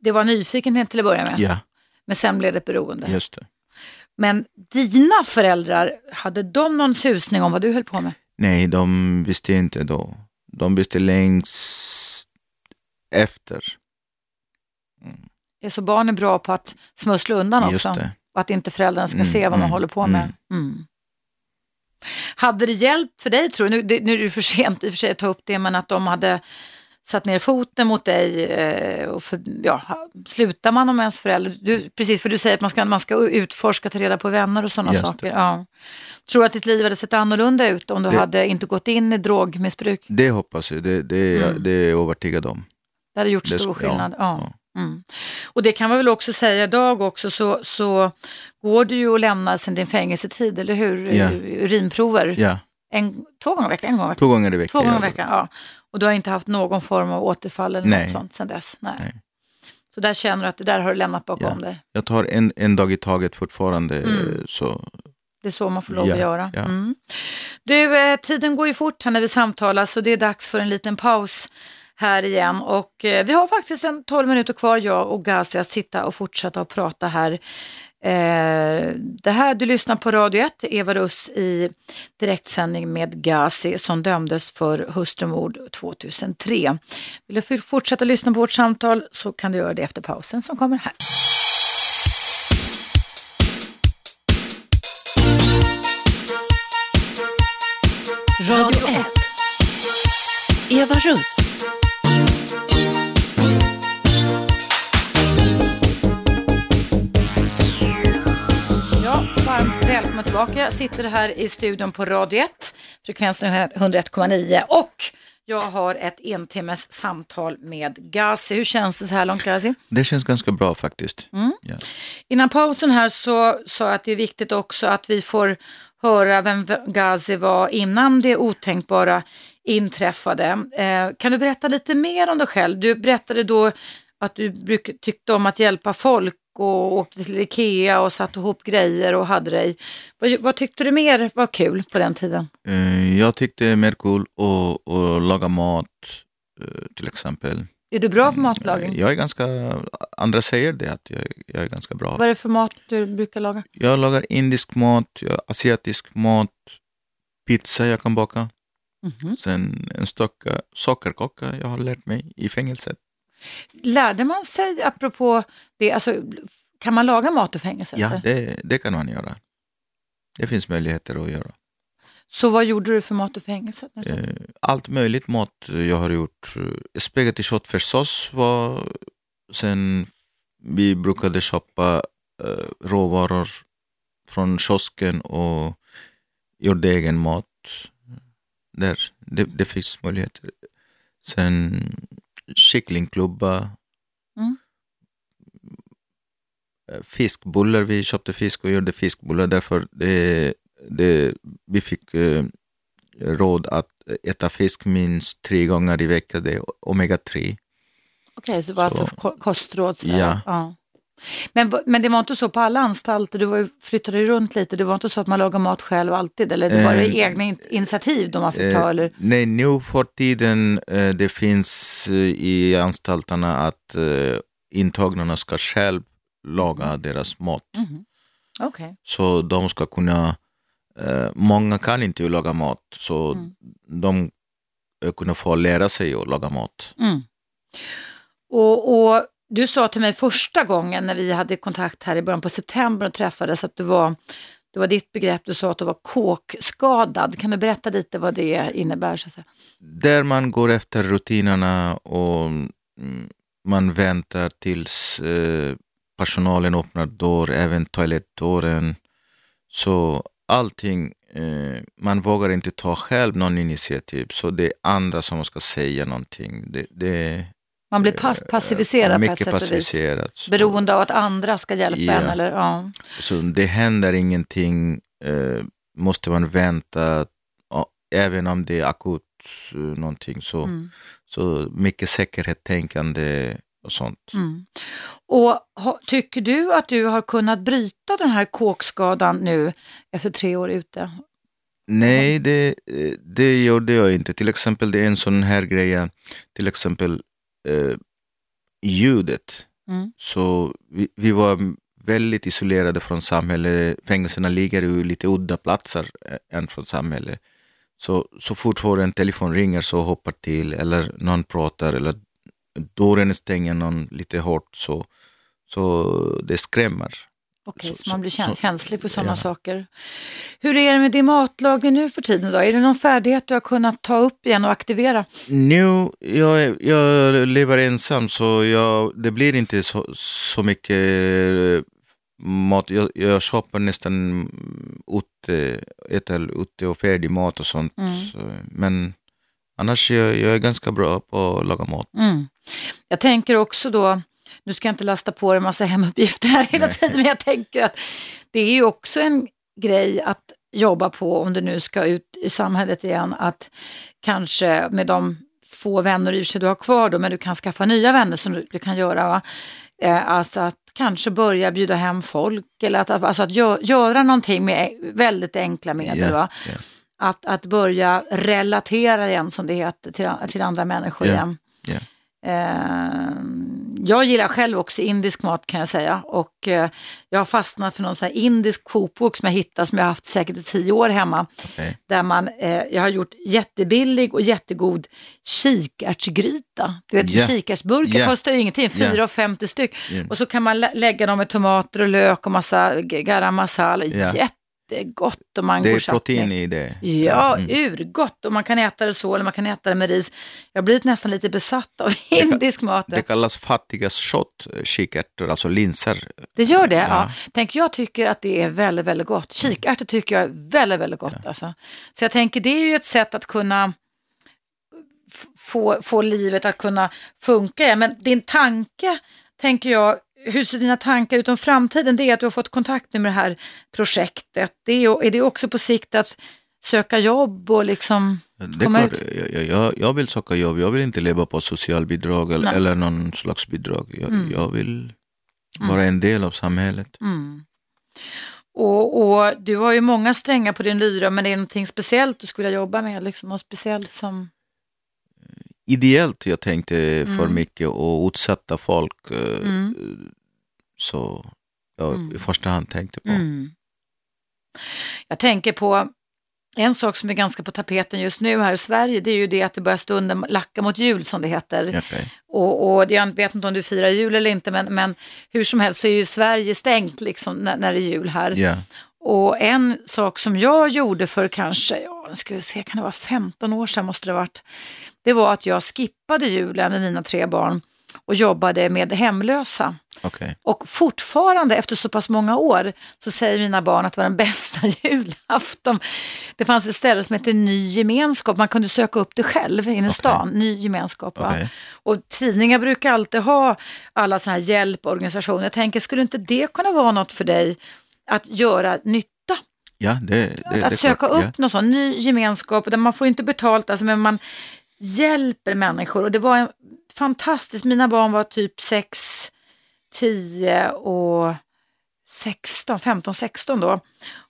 det var nyfikenhet till att börja med, Ja, men sen blev det ett beroende. just det. Men dina föräldrar, hade de någon susning om vad du höll på med? Nej, de visste inte då. De visste längst efter. Så barn är bra på att smussla undan Just också. det. Och att inte föräldrarna ska Mm, se vad man mm, håller på med. Mm. Hade det hjälpt för dig tror du, nu, det, nu är det för sent i och för sig att ta upp det, men att de hade satt ner foten mot dig eh, och för, ja, slutar man om ens förälder, du, precis för du säger att man ska, man ska utforska, ta reda på vänner och sådana saker. Ja. Tror du att ditt liv hade sett annorlunda ut om du Det- hade inte gått in i drogmissbruk? Det hoppas jag, det, det, är jag- Mm. det är jag övertygad om. Det hade gjort stor skillnad. Ja, ja. Mm. Och det kan man väl också säga idag också så, så går du ju att lämna sen din fängelsetid, eller hur? Ja. Urinprover. Ja, En, två gånger i veckan? En gång två gånger i veckan. Två gånger i veckan, ja. Och du har inte haft någon form av återfall eller Nej. något sånt sen dess? Nej. Nej. Så där känner du att det där har du lämnat bakom Ja. dig? Jag tar en, en dag i taget fortfarande. Mm. Så, Det är så man får lov att göra. Mm. Du, eh, tiden går ju fort här när vi samtalar så det är dags för en liten paus här igen. Och eh, vi har faktiskt en 12 minuter kvar, jag och Gazi, att sitta och fortsätta att prata här. Eh, det här, du lyssnar på Radio 1, Eva Russ i direktsändning med Gazi som dömdes för hustrumord 2003. Vill du fortsätta lyssna på vårt samtal så kan du göra det efter pausen som kommer här. Radio 1. Eva Russ. Välkomna tillbaka. Jag sitter här i studion på Radio 1, frekvensen är 101,9 och jag har ett entimmes samtal med Gazi. Hur känns det så här långt Gazi? det känns ganska bra faktiskt. Mm. Ja. Innan pausen här så sa jag att det är viktigt också att vi får höra vem Gazi var innan det otänkbara inträffade. Eh, kan du berätta lite mer om dig själv? Du berättade då att du tyckte om att hjälpa folk och åkte till Ikea och satte ihop grejer och hade dig. Vad, vad tyckte du mer var kul på den tiden? Eh, Jag tyckte det är mer cool att, att laga mat eh, till exempel. Är du bra på matlagning? Jag är ganska, andra säger det att jag, jag är ganska bra. Vad är det för mat du brukar laga? Jag lagar indisk mat, asiatisk mat, pizza jag kan baka. Mhm. Sen en stocka sockerkaka jag har lärt mig i fängelset. Lärde man sig, apropå det, alltså, kan man laga mat i fängelset? Ja, det, det kan man göra. Det finns möjligheter att göra. Så vad gjorde du för mat i fängelset? Eh, Allt möjligt mat jag har gjort. Spaghetti köttfärssås var... Sen vi brukade köpa eh, råvaror från kiosken och gjorde egen mat. Där, det, det finns möjligheter. Sen kycklingklubba. Mm. Eh, Fiskbullar, vi köpte fisk och gjorde fiskbullar därför det, det, vi fick eh, råd att äta fisk minst tre gånger i veckan, det är omega-3. Okej, så det var så- alltså ko- kostråd? Ja. ja. Men, men det var inte så på alla anstalter, du var flyttade runt lite, det var inte så att man lagar mat själv alltid, eller det var det Eh, egna in- initiativ de man fick ta? Eller? Nej, nu för tiden eh, det finns eh, i anstalterna att eh, intagna ska själv laga deras mat. Mhm. Okej. Så de ska kunna, eh, många kan inte laga mat, så Mm. de eh, kunna få lära sig att laga mat. Mm. Och, och du sa till mig första gången när vi hade kontakt här i början på september och träffades att du var, det var ditt begrepp, du sa att du var kåkskadad. Kan du berätta lite vad det innebär? Så att säga? Där man går efter rutinerna och mm, man väntar tills eh, personalen öppnar dörr, även toalettdörren. Så allting, eh, man vågar inte ta själv någon initiativ, så det är andra som ska säga någonting. Det, det man blir pass- passiviserad på ett mycket sätt och vis. Beroende av att andra ska hjälpa Ja. en. Eller, ja. Så det händer ingenting, eh, måste man vänta, även om det är akut eh, någonting. Så, Mm. så mycket säkerhetstänkande och sånt. Mm. Och ha, tycker du att du har kunnat bryta den här kåkskadan nu efter tre år ute? Nej, det, eh, det gjorde jag inte. Till exempel det är en sån här grej, till exempel eh, ljudet. Mm. Så vi, vi var väldigt isolerade från samhället. Fängelserna ligger ju lite udda platser eh, än från samhället. Så, så fort får en telefon ringer så hoppar till eller någon pratar eller dörren stänger någon lite hårt så, Så det skrämmer. Okej, Så- så, man blir så- kä- så- känslig för sådana ja. saker. Hur är det med din matlagning nu för tiden då? Är det någon färdighet du har kunnat ta upp igen och aktivera? Nu, jag, jag lever ensam så jag, det blir inte så, så mycket eh, mat. Jag, jag shoppar nästan ute, äter ute och färdig mat och sånt. Mm. Så, men annars jag, jag är ganska bra på att laga mat. Mm. Jag tänker också då, nu ska jag inte lasta på dig en massa hemuppgifter här hela tiden, men jag tänker att det är ju också en grej att jobba på om du nu ska ut i samhället igen, att kanske med de få vänner i sig du har kvar då, men du kan skaffa nya vänner som du, du kan göra. Va? Eh, alltså att kanske börja bjuda hem folk eller att, alltså att gö, göra någonting med väldigt enkla medel. Ja, Va? ja. Att, att börja relatera igen, som det heter, till, till andra människor Ja, igen. Eh, jag gillar själv också indisk mat kan jag säga och eh, jag har fastnat för någon sån här indisk kokbok som jag hittade som jag har haft säkert i tio år hemma. Okej. Där man, eh, jag har gjort jättebillig och jättegod kikärtsgryta. Du vet Ja. kikärtsburkar Ja. kostar ju ingenting, Ja. 4,50 styck. Ja. Och så kan man lä- lägga dem med tomater och lök och massa garam masala. Ja. Jättegott och mango Det är protein i det. Ja, Mm. urgott. Och man kan äta det så eller man kan äta det med ris. Jag har blivit nästan lite besatt av indisk mat. Det kallas fattigas shot, eh, kikärtor, alltså linser. Det gör det? Ja. Ja. Tänk, jag tycker att det är väldigt, väldigt gott. Kikärtor tycker jag är väldigt, väldigt gott. Alltså. Så jag tänker, det är ju ett sätt att kunna få, få livet att kunna funka. Men din tanke, tänker jag, hur ser dina tankar ut om framtiden? Det är att du har fått kontakt med det här projektet. Det är, är det också på sikt att söka jobb och liksom... Det är klart, jag, jag, jag vill söka jobb, jag vill inte leva på socialbidrag eller, eller någon slags bidrag. Jag, Mm. jag vill vara en del av samhället. Mm. Och, och du har ju många strängar på din lyra, men det är någonting speciellt du skulle jobba med? Liksom, något speciellt som... Ideellt jag tänkte för Mm. mycket och utsatta folk. eh, Mm. Så jag Mm. i första hand tänkte på. Jag tänker på en sak som är ganska på tapeten just nu här i Sverige, det är ju det att det börjar stå lacka mot jul som det heter. Okej. Och, och jag vet inte om du firar jul eller inte, men, men hur som helst så är ju Sverige stängt liksom när, när det är jul här. Ja. Och en sak som jag gjorde för kanske, ja, nu ska vi se, kan det vara 15 år sedan måste det ha varit. Det var att jag skippade julen med mina tre barn och jobbade med hemlösa. Okej. Och fortfarande efter så pass många år så säger mina barn att det var den bästa julafton. Det fanns ett ställe som hette Ny gemenskap, man kunde söka upp det själv inne i Okej. stan, Ny gemenskap. Okej. Och tidningar brukar alltid ha alla sådana här hjälporganisationer. Jag tänker, skulle inte det kunna vara något för dig att göra nytta? Ja, det, det, det att söka klart. upp någon sån ny gemenskap där man får inte betalt, alltså, men man hjälper människor. Och det var en, fantastiskt, mina barn var typ 6, 10 och 16, 15, 16 då.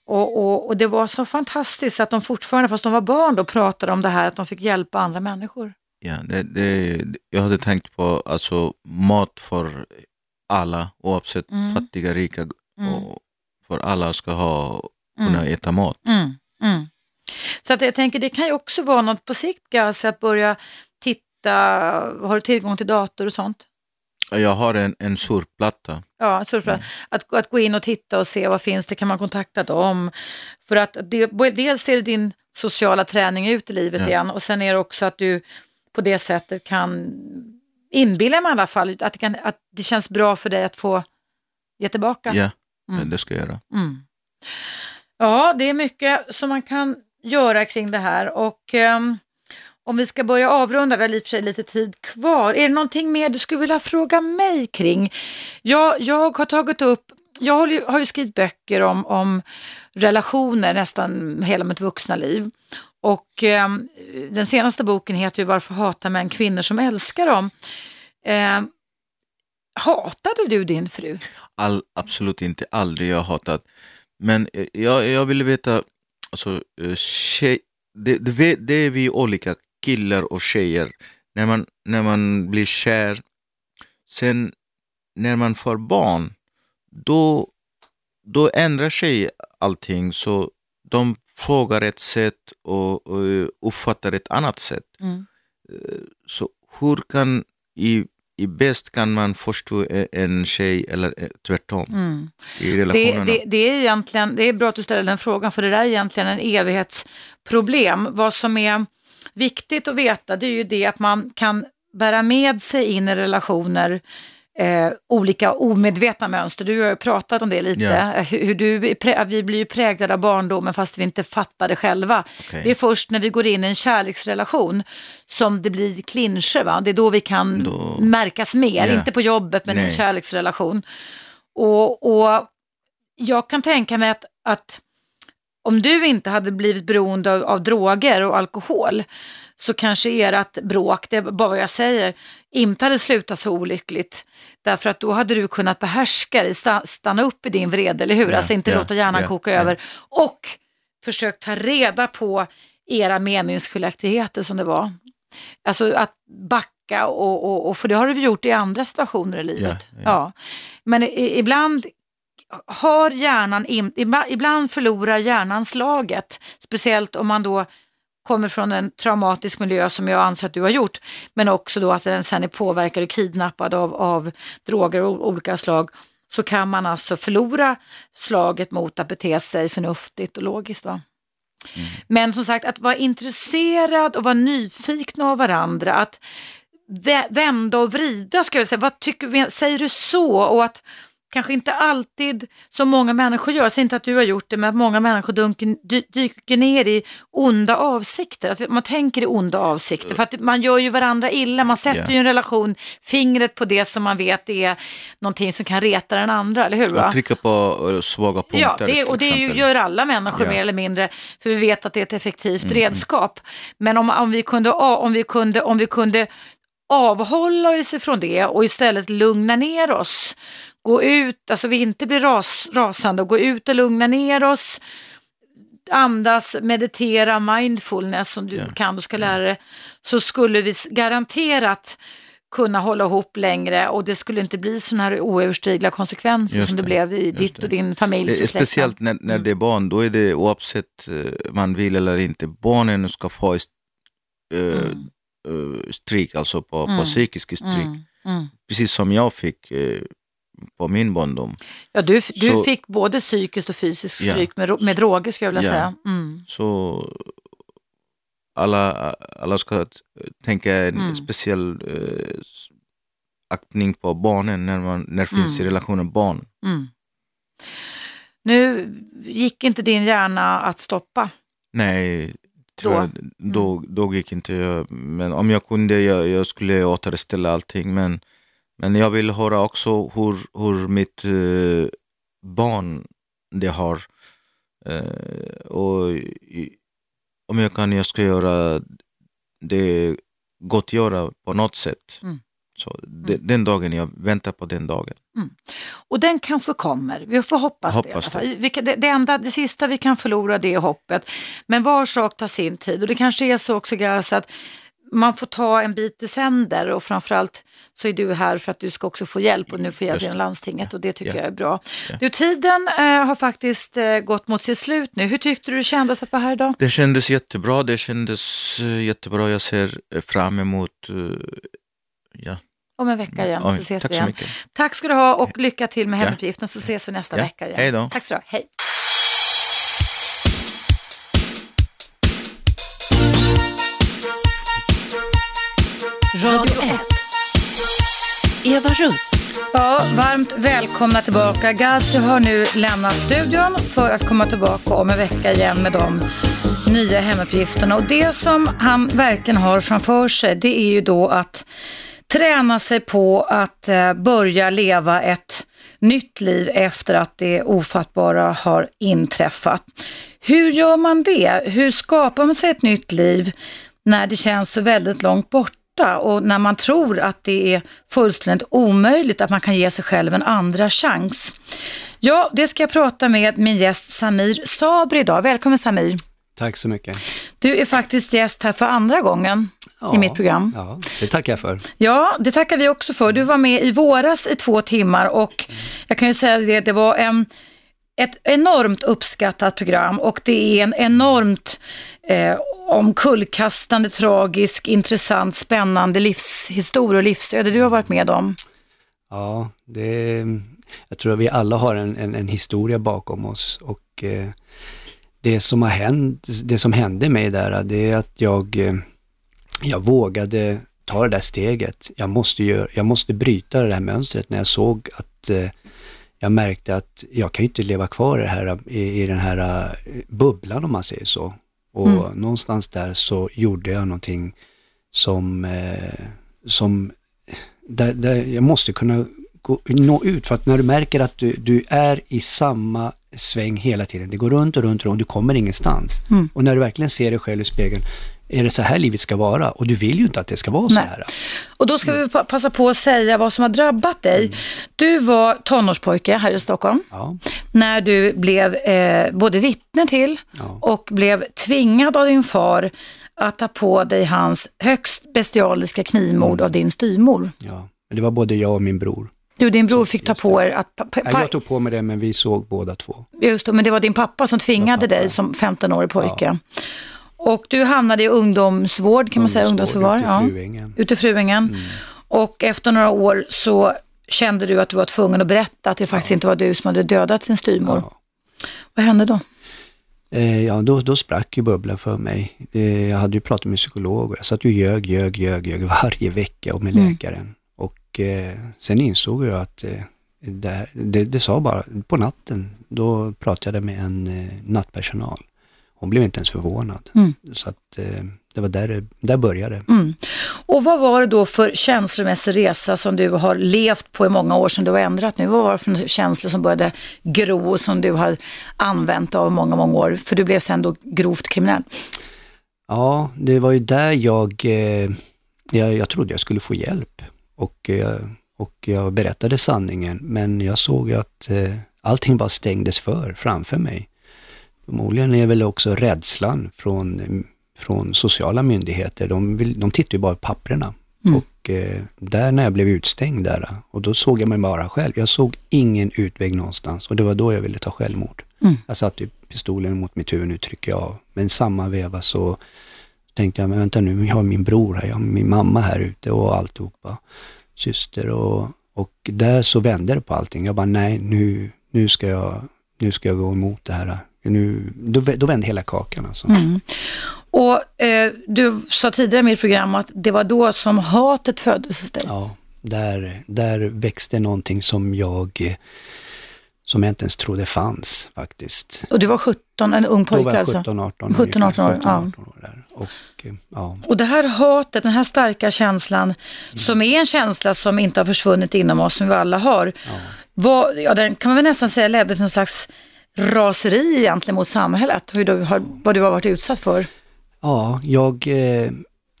Och, och, och det var så fantastiskt att de fortfarande, fast de var barn då, pratade om det här att de fick hjälpa andra människor. Ja, det, det, jag hade tänkt på alltså, mat för alla, oavsett Mm. fattiga, rika. Mm. Och för alla ska ha, kunna äta mat. Mm, mm. Så att jag tänker det kan ju också vara något på sikt, alltså att börja titta, har du tillgång till dator och sånt? Jag har en, en surfplatta. Ja, surfplan. Att, att gå in och titta och se vad finns det, kan man kontakta dem? För att det, dels ser din sociala träning ut i livet Ja. igen och sen är det också att du på det sättet kan inbilla mig i alla fall att det, kan, att det känns bra för dig att få ge tillbaka. Ja, Mm. det ska jag göra. Mm. Ja, det är mycket som man kan göra kring det här och um, om vi ska börja avrunda, vi har i och för sig lite tid kvar. Är det någonting mer du skulle vilja fråga mig kring? Jag, jag har tagit upp, jag har ju, har ju skrivit böcker om, om relationer nästan hela mitt vuxna liv. Och eh, den senaste boken heter ju Varför hatar män kvinnor som älskar dem? Eh, hatade du din fru? All, absolut inte, aldrig jag hatat. Men eh, jag, jag ville veta, alltså, eh, tjej, det, det, det är vi olika, killar och tjejer. När man, när man blir kär, sen när man får barn, då, då ändrar sig allting. Så de frågar ett sätt och, och uppfattar ett annat sätt. Mm. Så hur kan i i bäst kan man förstå en tjej eller tvärtom Mm. i Det, relationerna. det, det är egentligen, det är bra att du ställer den frågan för det där är egentligen en evighetsproblem. Vad som är viktigt att veta det är ju det att man kan bära med sig in i relationer eh, olika omedvetna mönster. Du har ju pratat om det lite. Eh, hur, hur du, vi blir ju präglade av barndomen fast vi inte fattar det själva. Okej. Det är först när vi går in i en kärleksrelation som det blir klinscher. Va? Det är då vi kan Då- märkas mer, Ja. inte på jobbet men i en kärleksrelation. Och, och jag kan tänka mig att, att om du inte hade blivit beroende av, av droger och alkohol så kanske ert bråk, det är bara vad jag säger, inte hade slutat så olyckligt. Därför att då hade du kunnat behärska dig, sta- stanna upp i din vrede, eller hur? Ja, alltså inte ja, låta hjärnan ja, koka över. Och försökt ta reda på era meningsskiljaktigheter som det var. Alltså att backa och, och, och för det har du gjort i andra situationer i livet. Ja. Men i, ibland har hjärnan, in, ibland, ibland förlorar hjärnan slaget. Speciellt om man då kommer från en traumatisk miljö som jag anser att du har gjort. Men också då att den sen är påverkad och kidnappad av, av droger av olika slag. Så kan man alltså förlora slaget mot att bete sig förnuftigt och logiskt. Va? Men som sagt, att vara intresserad och vara nyfikna av varandra, att vä- vända och vrida, ska jag säga. Vad tycker vi, säger du så? Och att kanske inte alltid, som många människor gör, jag säger inte att du har gjort det, men att många människor dunker, dy, dyker ner i onda avsikter. Att man tänker i onda avsikter, för att man gör ju varandra illa. Man sätter Ja. ju en relation fingret på det som man vet är någonting som kan reta den andra, eller hur? Va? Och trycka på eh, svaga punkter Ja, det, och det ju, gör alla människor Ja. mer eller mindre, för vi vet att det är ett effektivt redskap. Men om, om, vi kunde, om, vi kunde, om vi kunde avhålla oss ifrån det och istället lugna ner oss, gå ut, alltså vi inte blir ras, rasande och gå ut och lugna ner oss, andas, meditera, mindfulness som du Ja. kan och ska lära dig, så skulle vi garanterat kunna hålla ihop längre och det skulle inte bli sådana här oöverstigliga konsekvenser Just som det, det, blev i ditt det. och din familj. Eh, Speciellt när, när det är barn, då är det oavsett eh, man vill eller inte, barnen ska få st- eh, Mm. stryk, alltså på, Mm. på psykisk stryk. Mm, mm. Precis som jag fick på min barndom. Ja, du, du Så- fick både psykiskt och fysiskt Ja. stryk med, ro- med droger skulle jag vilja Ja. säga. Mm. Så alla, alla ska tänka en Mm. speciell eh, aktning på barnen när, man, när det finns i Mm. relationen barn. Mm. Nu gick inte din hjärna att stoppa. Nej, Då? Mm. tyvärr, då, då gick inte jag. Men om jag kunde, jag, jag skulle återställa allting. Men, men jag vill höra också hur, hur mitt eh, barn det har. Eh, och om jag kan, jag ska göra det gottgöra på något sätt. Mm. Så de, den dagen, jag väntar på den dagen. Och den kanske kommer. Vi får hoppas, det. Hoppas fall. Vi kan, det, det, enda, det sista vi kan förlora det är hoppet. Men var sak tar sin tid. Och det kanske är så också Gas att man får ta en bit i sänder och framförallt så är du här för att du ska också få hjälp och nu får hjälp genom landstinget och det tycker Ja. jag är bra. Ja. Du, tiden eh, har faktiskt eh, gått mot sitt slut nu. Hur tyckte du det kändes att vara här idag? Det kändes jättebra, det kändes eh, jättebra. Jag ser eh, fram emot eh, ja. Om en vecka igen så ses tack vi så igen. mycket. Tack ska du ha och lycka till med hemuppgiften så ses vi nästa vecka igen. Hej då. Tack ska du ha. Hej. Radio 1. Eva Russ. Ja, varmt välkomna tillbaka. Gazi har nu lämnat studion för att komma tillbaka om en vecka igen med de nya hemuppgifterna. Och det som han verkligen har framför sig det är ju då att träna sig på att eh, börja leva ett nytt liv efter att det ofattbara har inträffat. Hur gör man det? Hur skapar man sig ett nytt liv när det känns så väldigt långt borta och när man tror att det är fullständigt omöjligt att man kan ge sig själv en andra chans? Ja, det ska jag prata med min gäst Samir Sabri idag. Välkommen Samir. Tack så mycket. Du är faktiskt gäst här för andra gången i mitt program. Ja, det tackar jag för. Ja, det tackar vi också för. Du var med i våras i två timmar och jag kan ju säga det, det var en ett enormt uppskattat program och det är en enormt eh, omkullkastande, tragisk, intressant, spännande livshistoria och livsöde du har varit med om. Ja, det, jag tror att vi alla har en, en, en historia bakom oss och eh, det som har hänt, det som hände mig där, det är att jag, eh, jag vågade ta det där steget. Jag måste, gör, jag måste bryta det här mönstret när jag såg att eh, jag märkte att jag kan ju inte leva kvar i, det här, i, i den här eh, bubblan om man säger så. Och mm. någonstans där så gjorde jag någonting som, eh, som där, där jag måste kunna gå, nå ut. För att när du märker att du, du är i samma sväng hela tiden, det går runt och runt och runt, du kommer ingenstans. Mm. Och när du verkligen ser dig själv i spegeln, är det så här livet ska vara? Och du vill ju inte att det ska vara så här. Och då ska vi passa på att säga vad som har drabbat dig. Mm. Du var tonårspojke här i Stockholm. Ja. När du blev eh, både vittne till ja. och blev tvingad av din far att ta på dig hans högst bestialiska knivmord mm. av din styrmor. Ja, det var både jag och min bror. Du, din bror fick ta på er att... jag tog på mig det, men vi såg båda två. Just det, men det var din pappa som tvingade dig som 15-årig pojke. Ja. Och du hamnade i ungdomsvård, kan man säga, ungdomsvård. Ute i Fruängen. Ja, ute i Fruängen. Mm. Och efter några år så kände du att du var tvungen att berätta att det faktiskt ja. inte var du som hade dödat din styrmor. Ja. Vad hände då? Eh, ja, då, då sprack ju bubblan för mig. Eh, jag hade ju pratat med psykolog och jag satt ju ljög, ljög, ljög, ljög varje vecka och med mm. läkaren. Och eh, sen insåg jag att eh, det, det, det, sa bara på natten, då pratade jag med en nattpersonal. Hon blev inte ens förvånad. Mm. Så att eh, det var där, där började mm. Och vad var det då för känslomässig resa som du har levt på i många år som du har ändrat nu? Vad var det för känslor som började gro och som du har använt av många, många år? För du blev sen då grovt kriminell. Ja, det var ju där jag, eh, jag, jag trodde jag skulle få hjälp och, eh, och jag berättade sanningen men jag såg att eh, allting bara stängdes för framför mig. Förmodligen är väl också rädslan från, från sociala myndigheter. De, vill, de tittar ju bara på papperna. Mm. Och eh, där när jag blev utstängd där, och då såg jag mig bara själv. Jag såg ingen utväg någonstans och det var då jag ville ta självmord. Mm. Jag satte pistolen mot mitt huvud, nu trycker jag av. Men samma veva så tänkte jag, men vänta nu, jag har min bror här, jag har min mamma här ute och alltihopa. Syster och, och där så vände det på allting. Jag bara, nej, nu, nu, ska jag, nu ska jag gå emot det här nu, då, då vände hela kakan alltså. Mm. Och eh, du sa tidigare i mitt program att det var då som hatet föddes hos dig. Ja, där, där växte någonting som jag som jag inte ens trodde fanns faktiskt. Och du var 17, en ung pojke alltså? Då var jag 17, 18 17, 18 år. 17, 18 år där. Och, eh, ja. och det här hatet, den här starka känslan, mm. som är en känsla som inte har försvunnit inom oss, som vi alla har, ja. Var, ja, den kan man väl nästan säga ledde till någon slags raseri egentligen mot samhället? Hur du har, vad du har varit utsatt för? Ja, jag... Eh,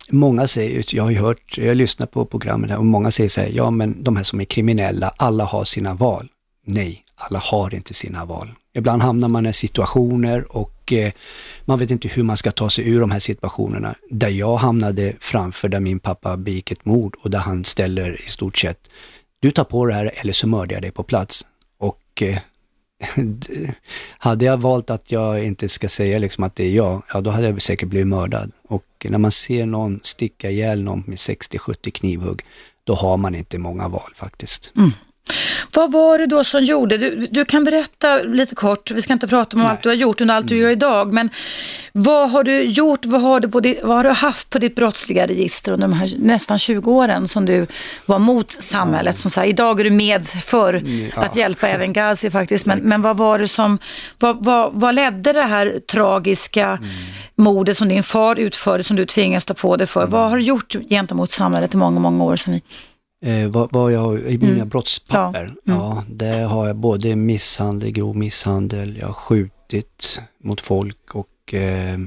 många säger, jag har ju hört, jag lyssnar på programmet här och många säger så här, ja men de här som är kriminella, alla har sina val. Nej, alla har inte sina val. Ibland hamnar man i situationer och eh, man vet inte hur man ska ta sig ur de här situationerna. Där jag hamnade framför där min pappa begick ett mord och där han ställer i stort sett, du tar på det här eller så mördar jag dig på plats. Och eh, hade jag valt att jag inte ska säga liksom att det är jag, ja då hade jag säkert blivit mördad. Och när man ser någon sticka ihjäl någon med 60-70 knivhugg, då har man inte många val faktiskt. Mm. Vad var det då som gjorde, du, du kan berätta lite kort, vi ska inte prata om Nej. allt du har gjort och allt du mm. gör idag, men vad har du gjort, vad har du, ditt, vad har du haft på ditt brottsliga register under de här nästan 20 åren som du var mot samhället? Som så här, idag är du med för mm, ja. att hjälpa även Gazi faktiskt, men, men vad var det som, vad, vad, vad ledde det här tragiska mm. mordet som din far utförde, som du tvingas ta på dig för? Mm. Vad har du gjort gentemot samhället i många, många år sedan? Eh, vad, vad jag i mina mm. brottspapper, ja. Mm. ja, det har jag både misshandel, grov misshandel, jag har skjutit mot folk och eh,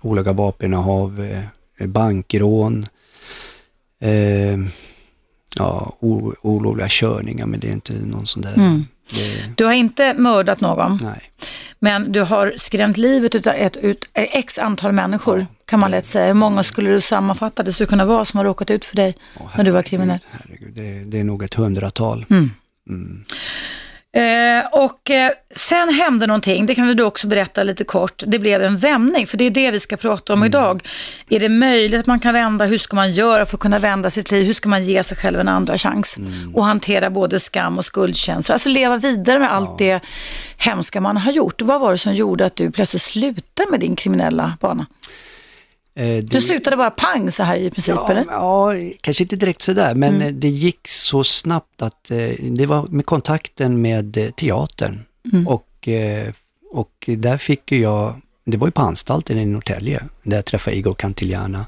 olaga vapeninnehav, eh, bankrån, eh, ja, olovliga körningar, men det är inte någon sån där... Mm. Det... Du har inte mördat någon? Nej. Men du har skrämt livet av ett, ett, x antal människor, kan man lätt säga. Hur många skulle du sammanfatta det skulle kunna vara som har råkat ut för dig oh, när du var kriminell? Herregud, det, det, är nog ett hundratal. Mm. Mm. Eh, och eh, sen hände någonting, det kan vi då också berätta lite kort. Det blev en vändning, för det är det vi ska prata om idag. Är det möjligt att man kan vända? Hur ska man göra för att kunna vända sitt liv? Hur ska man ge sig själv en andra chans? Och hantera både skam och skuldkänslor. Alltså leva vidare med allt det hemska man har gjort. Vad var det som gjorde att du plötsligt slutade med din kriminella bana? Eh, det- Du slutade bara pang så här i princip, Ja, eller? ja, kanske inte direkt sådär, men Mm. eh, det gick så snabbt att eh, det var med kontakten med teatern. Mm. Och, och där fick jag, det var ju på anstalten i Norrtälje, där jag träffade Igor Cantillana.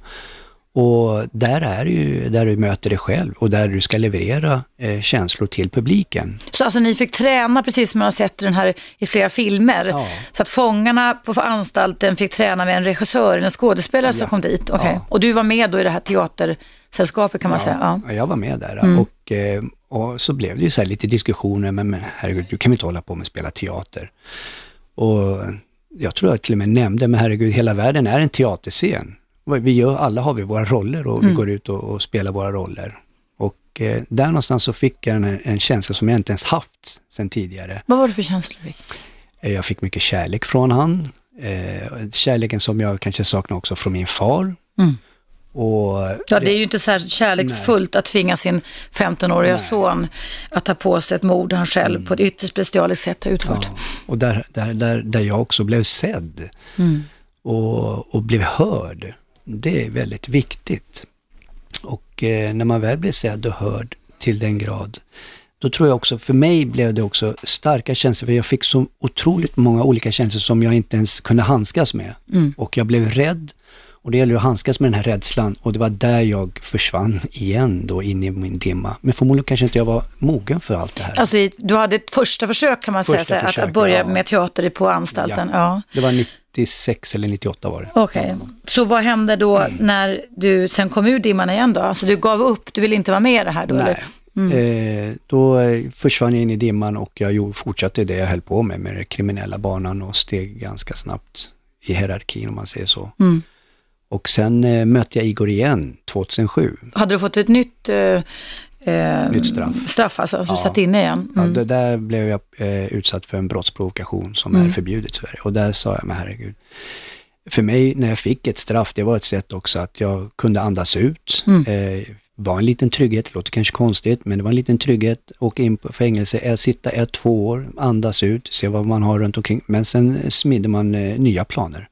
Och där är ju där du möter dig själv och där du ska leverera eh, känslor till publiken. Så alltså ni fick träna precis som man har sett den här i flera filmer. Ja. Så att fångarna på anstalten fick träna med en regissör, en skådespelare som Ja. kom dit. Okej. Ja. Och du var med då i det här teatersällskapet kan man säga. Ja. Ja, jag var med där Mm. och, eh, och så blev det ju så här lite diskussioner, men, men herregud, du kan väl inte hålla på med att spela teater. Och jag tror jag till och med nämnde, men herregud, hela världen är en teaterscen. Vi gör, alla har vi våra roller och vi Mm. går ut och, och spelar våra roller. Och eh, där någonstans så fick jag en, en känsla som jag inte ens haft sedan tidigare. Vad var det för känslor du fick? Eh, Jag fick mycket kärlek från han. Eh, kärleken som jag kanske saknar också från min far. Mm. Och Ja, det är ju inte här kärleksfullt att tvinga sin 15-åriga Nej. son att ta på sig ett mord han själv på ett ytterst bestialiskt sätt har utfört. Ja, och där, där, där, där jag också blev sedd Mm. och, och blev hörd. Det är väldigt viktigt. Och eh, när man väl blir sedd och hörd till den grad, då tror jag också, för mig blev det också starka känslor, för jag fick så otroligt många olika känslor som jag inte ens kunde handskas med. Mm. Och jag blev rädd och det gäller att handskas med den här rädslan och det var där jag försvann igen då in i min dimma. Men förmodligen kanske inte jag var mogen för allt det här. Alltså, du hade ett första försök kan man Första säga, försök, att börja ja. med teater på anstalten. Ja. Det var 96 eller 98 var det. Okej, så vad hände då Mm. när du sen kom ur dimman igen då? Alltså du gav upp, du ville inte vara med i det här då? Nej. Eller? Mm. Eh, då eh, försvann jag in i dimman och jag fortsatte det jag höll på med, med den kriminella banan och steg ganska snabbt i hierarkin om man säger så. Mm. Och sen eh, mötte jag Igor igen 2007. Hade du fått ett nytt, eh, eh, Nytt straff. straff alltså, du Ja. satt inne igen? Ja, Mm. det där blev jag eh, utsatt för en brottsprovokation som Mm. är förbjudet i Sverige. Och där sa jag, men herregud. För mig, när jag fick ett straff, det var ett sätt också att jag kunde andas ut. Mm. Eh, var en liten trygghet, det låter kanske konstigt, men det var en liten trygghet. Åka in på fängelse, eh, sitta ett, två år, andas ut, se vad man har runt omkring. Men sen smider man eh, nya planer.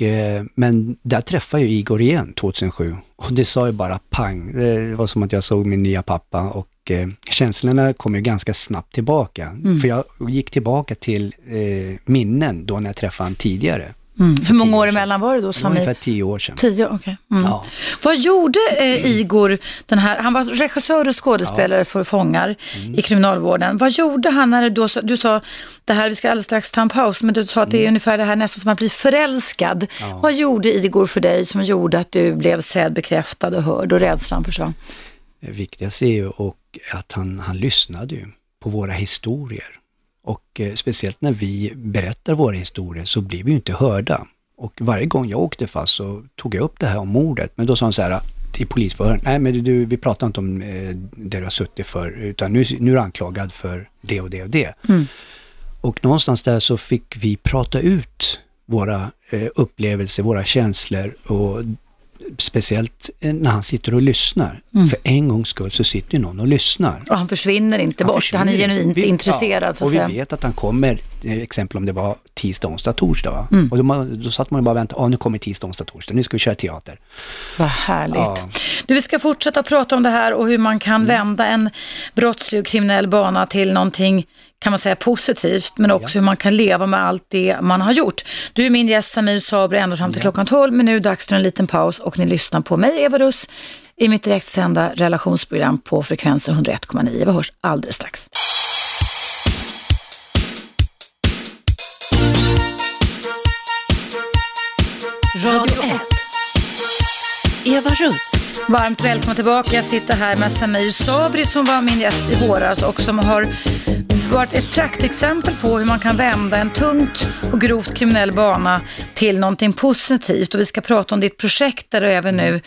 Och, eh, men där träffade jag Igor igen 2007 och det sa ju bara pang. Det var som att jag såg min nya pappa och eh, känslorna kom ju ganska snabbt tillbaka. Mm. För jag gick tillbaka till eh, minnen då när jag träffade honom tidigare. Mm. Hur många år emellan var det då, Samir? ungefär tio år sedan. Tio, okej. Mm. Ja. Vad gjorde eh, Igor, den här, han var regissör och skådespelare för Fångar Mm. i kriminalvården. Vad gjorde han när det då, du sa, det här, vi ska alldeles strax ta en paus, men du sa att det är ungefär det här nästan som att bli förälskad. Mm. Ja. Vad gjorde Igor för dig som gjorde att du blev sedd, bekräftad och hörd och rädslan försvann? Det viktigaste är ju och att han, han lyssnade ju på våra historier. Och eh, speciellt när vi berättar våra historier så blir vi ju inte hörda. Och varje gång jag åkte fast så tog jag upp det här om mordet. Men då sa han så här till polisförhören, nej men du, vi pratar inte om eh, det du har suttit för, utan nu, nu är du anklagad för det och det och det. Mm. Och någonstans där så fick vi prata ut våra eh, upplevelser, våra känslor och speciellt när han sitter och lyssnar. Mm. För en gångs skull så sitter ju någon och lyssnar. Och han försvinner inte bort, han är försvinner. genuint Vi- intresserad ja, så Och vi vet att han kommer, eh, exempel om det var tisdag, onsdag, torsdag. Mm. Och då, då satt man bara och väntade, ah, nu kommer tisdag, onsdag, torsdag, nu ska vi köra teater. Vad härligt. Ja. Du, vi ska fortsätta prata om det här och hur man kan vända en brottslig och kriminell bana till någonting kan man säga positivt, men också hur man kan leva med allt det man har gjort. Du är min gäst Samir Sabri ända fram till klockan 12, men nu är det dags för en liten paus och ni lyssnar på mig, Eva Russ, i mitt direktsända relationsprogram på frekvensen 101,9. Vi hörs alldeles strax. Radio 1. Eva Russ. Varmt välkommen tillbaka. Jag sitter här med Samir Sabri som var min gäst i våras och som har varit ett praktexempel på hur man kan vända en tungt och grovt kriminell bana till någonting positivt. Och vi ska prata om ditt projekt där du även nu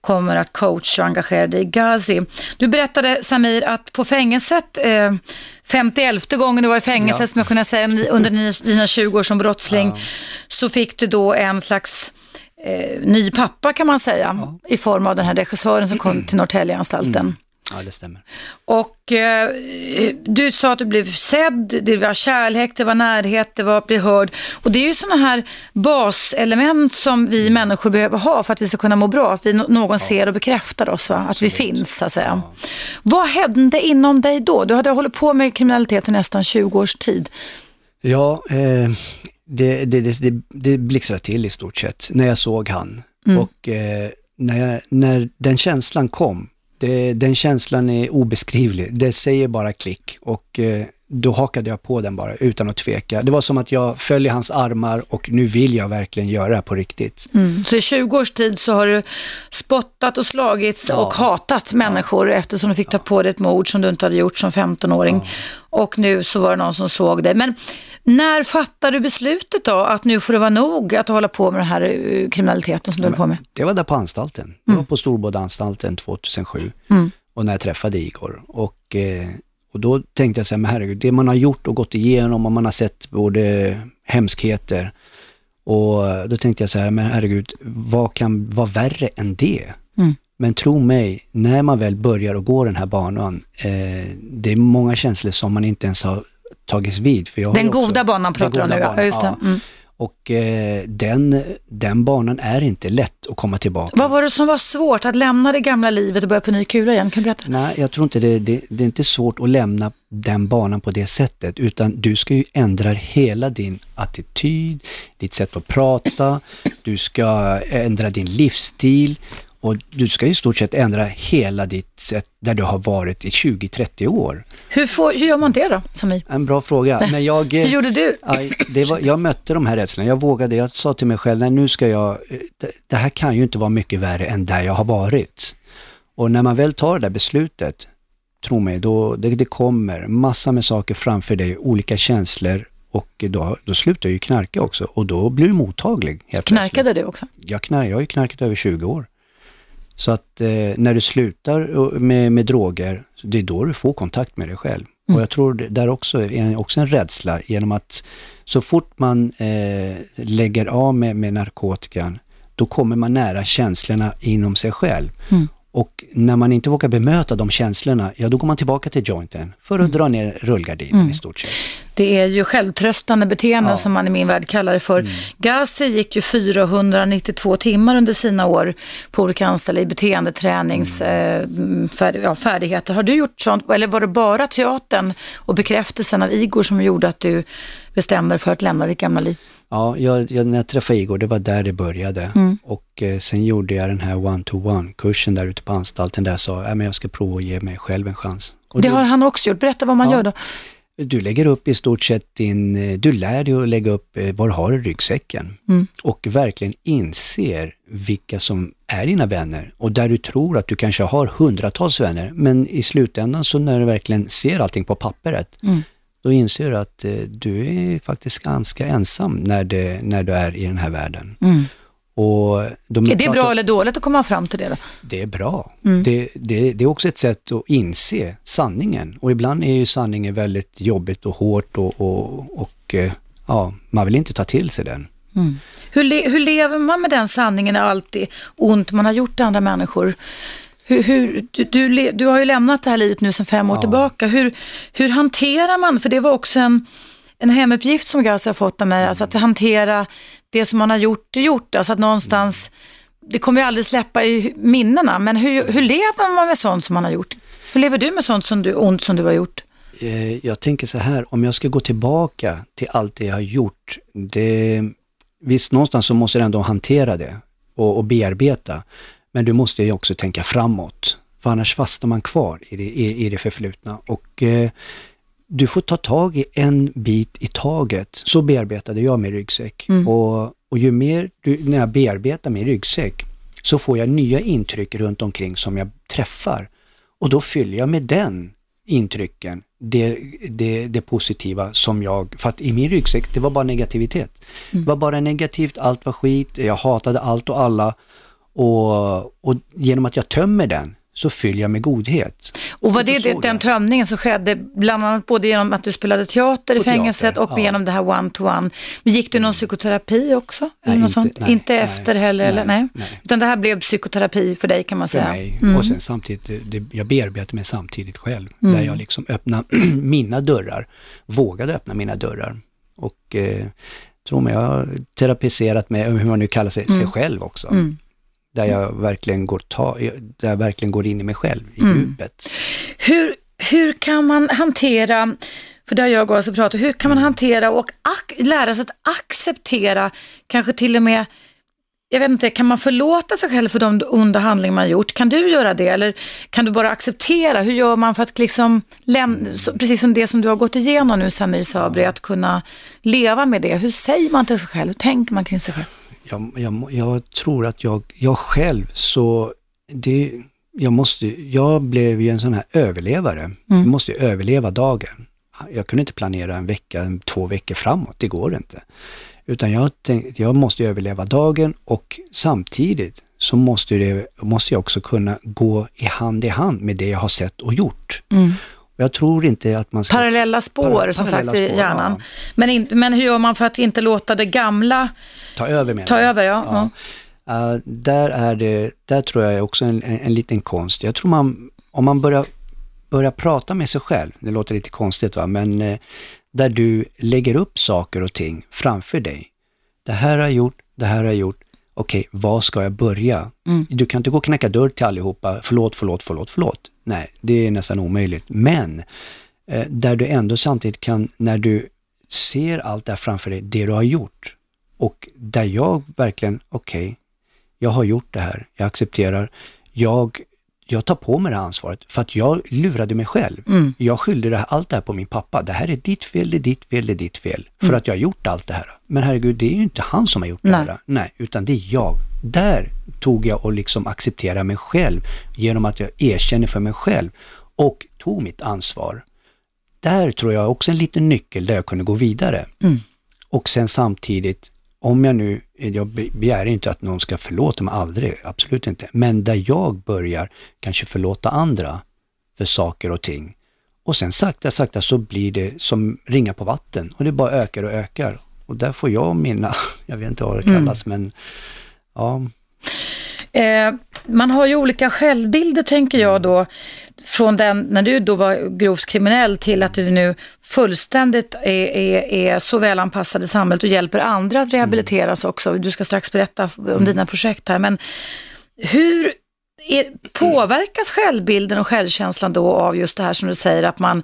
kommer att coacha och engagera dig i Gazi. Du berättade Samir att på fängelset, eh, 51 gången du var i fängelse, Ja. som jag kunde säga under dina- dina 20 år som brottsling, Ja. så fick du då en slags eh, ny pappa kan man säga, i form av den här regissören som kom till Norrtäljeanstalten. Ja, det stämmer. Och eh, du sa att du blev sedd, det var kärlek, det var närhet, det var att bli hörd. Och det är ju sådana här baselement som vi människor behöver ha för att vi ska kunna må bra. Att vi, någon ser och bekräftar oss, va? att vi finns så att säga. Vad hände inom dig då? Du hade hållit på med kriminalitet i nästan 20 års tid. Ja, eh, det, det, det, det, blixtrade till i stort sett när jag såg han. Och eh, när, jag, när den känslan kom, det, den känslan är obeskrivlig. Det säger bara klick och eh, då hakade jag på den bara utan att tveka. Det var som att jag föll i hans armar och nu vill jag verkligen göra det här på riktigt. Mm. Så i 20 års tid så har du spottat och slagits Ja. och hatat människor eftersom du fick ta på dig ett mord som du inte hade gjort som 15-åring. Och nu så var det någon som såg dig. Men när fattade du beslutet då att nu får det vara nog att hålla på med den här eh, kriminaliteten som du håller på med? Det var där på anstalten. Det var på Storbodaanstalten 2007 Mm. och när jag träffade Igor. Och, eh, och då tänkte jag så här, men herregud, det man har gjort och gått igenom och man har sett både hemskheter och då tänkte jag så här, men herregud, vad kan vara värre än det? Mm. Men tro mig, när man väl börjar att gå den här banan, eh, det är många känslor som man inte ens har tagits vid. För jag har Den ju också- goda banan pratar du om goda nu, ja. Just det. ja. Och eh, den, den banan är inte lätt att komma tillbaka. Vad var det som var svårt att lämna det gamla livet och börja på ny kula igen? Kan du berätta? Nej, jag tror inte det, det, det är inte svårt att lämna den banan på det sättet, utan du ska ju ändra hela din attityd, ditt sätt att prata, du ska ändra din livsstil och du ska i stort sett ändra hela ditt sätt där du har varit i 20-30 år. Hur, får, hur gör man det då, Samir? En bra fråga, men jag... Hur gjorde du? Aj, var, jag mötte de här rädslorna, jag vågade, jag sa till mig själv, nej nu ska jag, eh, det, det här kan ju inte vara mycket värre än där jag har varit. Och när man väl tar det där beslutet, tro mig, då, det, det kommer massa med saker framför dig, olika känslor och då, då slutar jag ju knarka också och då blir du mottaglig. Helt plötsligt. Knarkade du också? Jag, knark, jag har ju knarkat över 20 år. Så att eh, när du slutar med, med droger, det är då du får kontakt med dig själv. Och jag tror det där också är också en rädsla genom att så fort man eh, lägger av med, med narkotikan, då kommer man nära känslorna inom sig själv. Mm. Och när man inte vågar bemöta de känslorna, ja då går man tillbaka till jointen för att dra ner rullgardinen i stort sett. Det är ju självtröstande beteenden Ja. som man i min värld kallar det för. Gazi gick ju 492 timmar under sina år på olika anstalter i beteendetränings eh, färd, ja, färdigheter. Har du gjort sånt, eller var det bara teatern och bekräftelsen av Igor som gjorde att du bestämde dig för att lämna ditt gamla liv? Ja, jag, jag, när jag träffade Igor, det var där det började. Mm. Och eh, sen gjorde jag den här one-to-one-kursen där ute på anstalten där jag sa, att jag ska prova att ge mig själv en chans. Och Det du, har han också gjort. Berätta vad man Ja. gör då. Du lägger upp i stort sett din, eh, du lär dig att lägga upp eh, du har i ryggsäcken. Mm. Och verkligen inser vilka som är dina vänner. Och där du tror att du kanske har hundratals vänner, men i slutändan så när du verkligen ser allting på pappret, Mm. då inser du att eh, du är faktiskt ganska ensam när, det, när du är i den här världen. Mm. Är det bra eller dåligt att komma fram till det då? Det är bra. Mm. Det, det, det är också ett sätt att inse sanningen. Och ibland är ju sanningen väldigt jobbigt och hårt och, och, och eh, ja, man vill inte ta till sig den. Hur, le, hur lever man med den sanningen när allt är ont man har gjort andra människor? Hur, hur, du, du, du har ju lämnat det här livet nu sedan fem år Ja. tillbaka. Hur, hur hanterar man, för det var också en, en hemuppgift som Gazi har fått av mig, alltså att hantera det som man har gjort är gjort. Alltså att någonstans, det kommer ju aldrig släppa i minnena, men hur, hur lever man med sånt som man har gjort? Hur lever du med sånt som du, ont som du har gjort? Eh, Jag tänker så här, om jag ska gå tillbaka till allt det jag har gjort, det, visst någonstans så måste du ändå hantera det och, och bearbeta. Men du måste ju också tänka framåt, för annars fastnar man kvar i det, i, i det förflutna. Och eh, du får ta tag i en bit i taget. Så bearbetade jag min ryggsäck. Och, och ju mer du, när jag bearbetar min ryggsäck så får jag nya intryck runt omkring som jag träffar. Och då fyller jag med den intrycken, det, det, det positiva som jag, för att i min ryggsäck det var bara negativitet. Det var bara negativt, allt var skit, jag hatade allt och alla och, och genom att jag tömmer den så fyller jag med godhet. Och var det, det den tömningen som skedde bland annat både genom att du spelade teater i fängelset och ja. Mm. genom det här one-to-one. Men gick du någon psykoterapi också? Eller Nej, något inte- sånt? nej, inte nej, efter heller? eller? nej. Utan det här blev psykoterapi för dig kan man för säga. mig. Mm. Och sen samtidigt, det, jag bearbetar mig samtidigt själv. Där jag liksom öppnar mina dörrar, vågade öppna mina dörrar. Och eh, tro mig, jag har terapiserat med, hur man nu kallar sig, sig själv också. Mm. Där jag verkligen går, ta, där jag verkligen går in i mig själv, i Mm. djupet. Hur, hur kan man hantera, för det har jag också pratat hur kan man hantera och lära sig att acceptera, kanske till och med, jag vet inte, kan man förlåta sig själv för de onda handlingar man gjort? Kan du göra det eller kan du bara acceptera? Hur gör man för att liksom, precis som det som du har gått igenom nu Samir Sabri, att kunna leva med det. Hur säger man till sig själv? Hur tänker man kring sig själv? Jag, jag, jag tror att jag, jag själv så, det, jag måste, jag blev ju en sån här överlevare. Jag måste överleva dagen. Jag kunde inte planera en vecka, två veckor framåt, det går inte. Utan jag tänkte, jag måste överleva dagen och samtidigt så måste, det, måste jag också kunna gå i hand i hand med det jag har sett och gjort. Och jag tror inte att man ska... Parallella spår Para- som parallella sagt i spår, hjärnan. ja. Men, in, men hur gör man för att inte låta det gamla Ta över menar ta över? Ja. ja. Uh, där, är det, där tror jag också en, en, en liten konst. Jag tror man, om man börjar, börjar prata med sig själv, det låter lite konstigt va, men eh, där du lägger upp saker och ting framför dig. Det här har jag gjort, det här har jag gjort. Okej, var ska jag börja? Du kan inte gå och knacka dörr till allihopa, förlåt, förlåt, förlåt, förlåt. Nej, det är nästan omöjligt. Men eh, där du ändå samtidigt kan, när du ser allt det här framför dig, det du har gjort, och där jag verkligen, okej, jag har gjort det här, jag accepterar, jag, jag tar på mig det här ansvaret för att jag lurade mig själv. Jag skyllde det här, allt det här på min pappa. Det här är ditt fel, det är ditt fel, det är ditt fel. För att jag har gjort allt det här. Men herregud, det är ju inte han som har gjort det Nej. här. Nej, utan det är jag. Där tog jag och liksom accepterade mig själv genom att jag erkänner för mig själv och tog mitt ansvar. Där tror jag också en liten nyckel där jag kunde gå vidare. Och sen samtidigt, om jag nu, jag be- begär inte att någon ska förlåta mig, aldrig, absolut inte. Men där jag börjar kanske förlåta andra för saker och ting. Och sen sakta, sakta så blir det som ringa på vatten och det bara ökar och ökar. Och där får jag mina, jag vet inte vad det kallas, men ja, Eh, man har ju olika självbilder tänker jag då, från den, när du då var grovt kriminell till att du nu fullständigt är, är, är så välanpassad i samhället och hjälper andra att rehabiliteras också. Du ska strax berätta om dina projekt här, men hur är, påverkas självbilden och självkänslan då av just det här som du säger, att man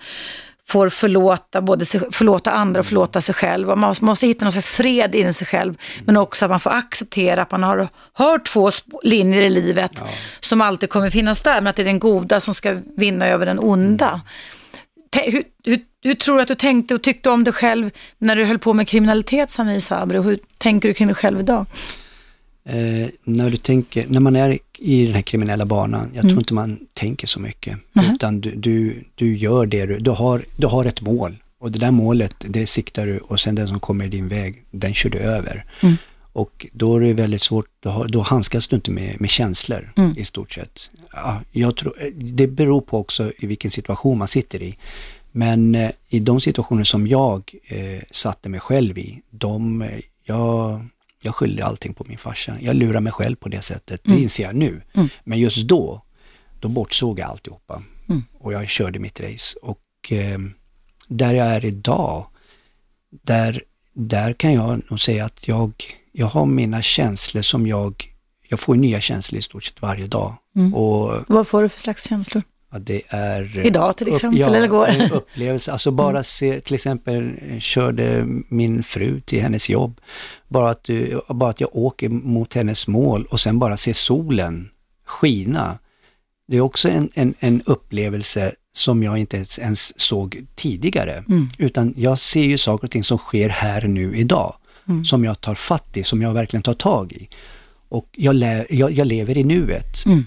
får förlåta, både sig, förlåta andra och förlåta sig själv. Och man måste, hitta någon slags fred in i sig själv, men också att man får acceptera att man har, har två linjer i livet som alltid kommer finnas där, men att det är den goda som ska vinna över den onda. Tä- Hur, hur, hur tror du att du tänkte och tyckte om dig själv när du höll på med kriminalitet, Samir Sabri? Och hur tänker du kring dig själv idag? Eh, när du tänker, när man är i den här kriminella banan, jag tror inte man tänker så mycket. Utan du, du, du gör det du, du har, du har ett mål och det där målet, det siktar du och sen den som kommer i din väg, den kör du över. Och då är det väldigt svårt, då, då handskas du inte med, med känslor i stort sett. Ja, jag tror, det beror på också i vilken situation man sitter i. Men eh, i de situationer som jag eh, satte mig själv i, de, eh, jag, jag skyllde allting på min farsa. Jag lurar mig själv på det sättet, det inser jag nu. Men just då, då bortsåg jag alltihopa. Och jag körde mitt race. Och eh, där jag är idag, där, där kan jag nog säga att jag, jag har mina känslor som jag, jag får nya känslor i stort sett varje dag. Och Vad får du för slags känslor? Det är... Idag till upp- exempel, ja, eller igår? en upplevelse. Alltså bara se, till exempel eh, körde min fru till hennes jobb. Bara att, du, bara att jag åker mot hennes mål och sen bara se solen skina. Det är också en, en, en upplevelse som jag inte ens, såg tidigare. Utan jag ser ju saker och ting som sker här nu idag. Som jag tar fatt i, som jag verkligen tar tag i. Och jag, lä, jag, jag lever i nuet. Jag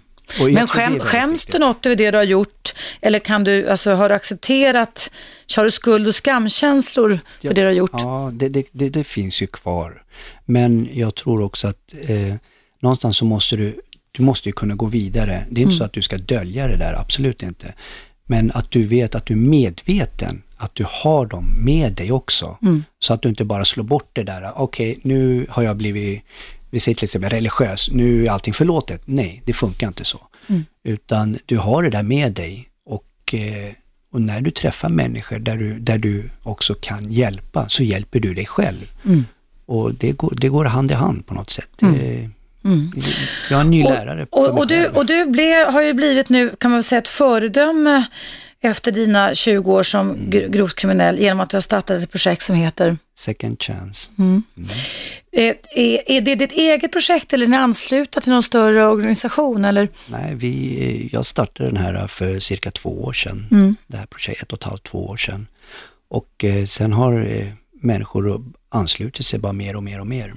Men skäm, skäms viktigt. du något över det du har gjort? Eller kan du, alltså, har du accepterat, har du skuld och skamkänslor för Ja, det du har gjort? Ja, det, det, det, det finns ju kvar. Men jag tror också att eh, någonstans så måste du, du måste ju kunna gå vidare. Det är inte så att du ska dölja det där, absolut inte. Men att du vet att du är medveten, att du har dem med dig också. Så att du inte bara slår bort det där, okej nu har jag blivit, vi säger till exempel religiös, nu är allting förlåtet. Nej, det funkar inte så. Utan du har det där med dig och, eh, och när du träffar människor där du, där du också kan hjälpa så hjälper du dig själv. Och det går, det går hand i hand på något sätt. Eh, Jag är en ny lärare Och, och, du, och du blev, har ju blivit nu, kan man väl säga, ett föredöme efter dina 20 år som Mm. gr- grovt kriminell genom att du har startat ett projekt som heter Second chance. är, är, är det ditt eget projekt eller är ni anslutna till någon större organisation? Eller? Nej, vi, eh, jag startade den här för cirka två år sedan. Mm. Det här projektet, ett och ett halvt, två år sedan. Och eh, sen har eh, människor anslutit sig bara mer och mer och mer.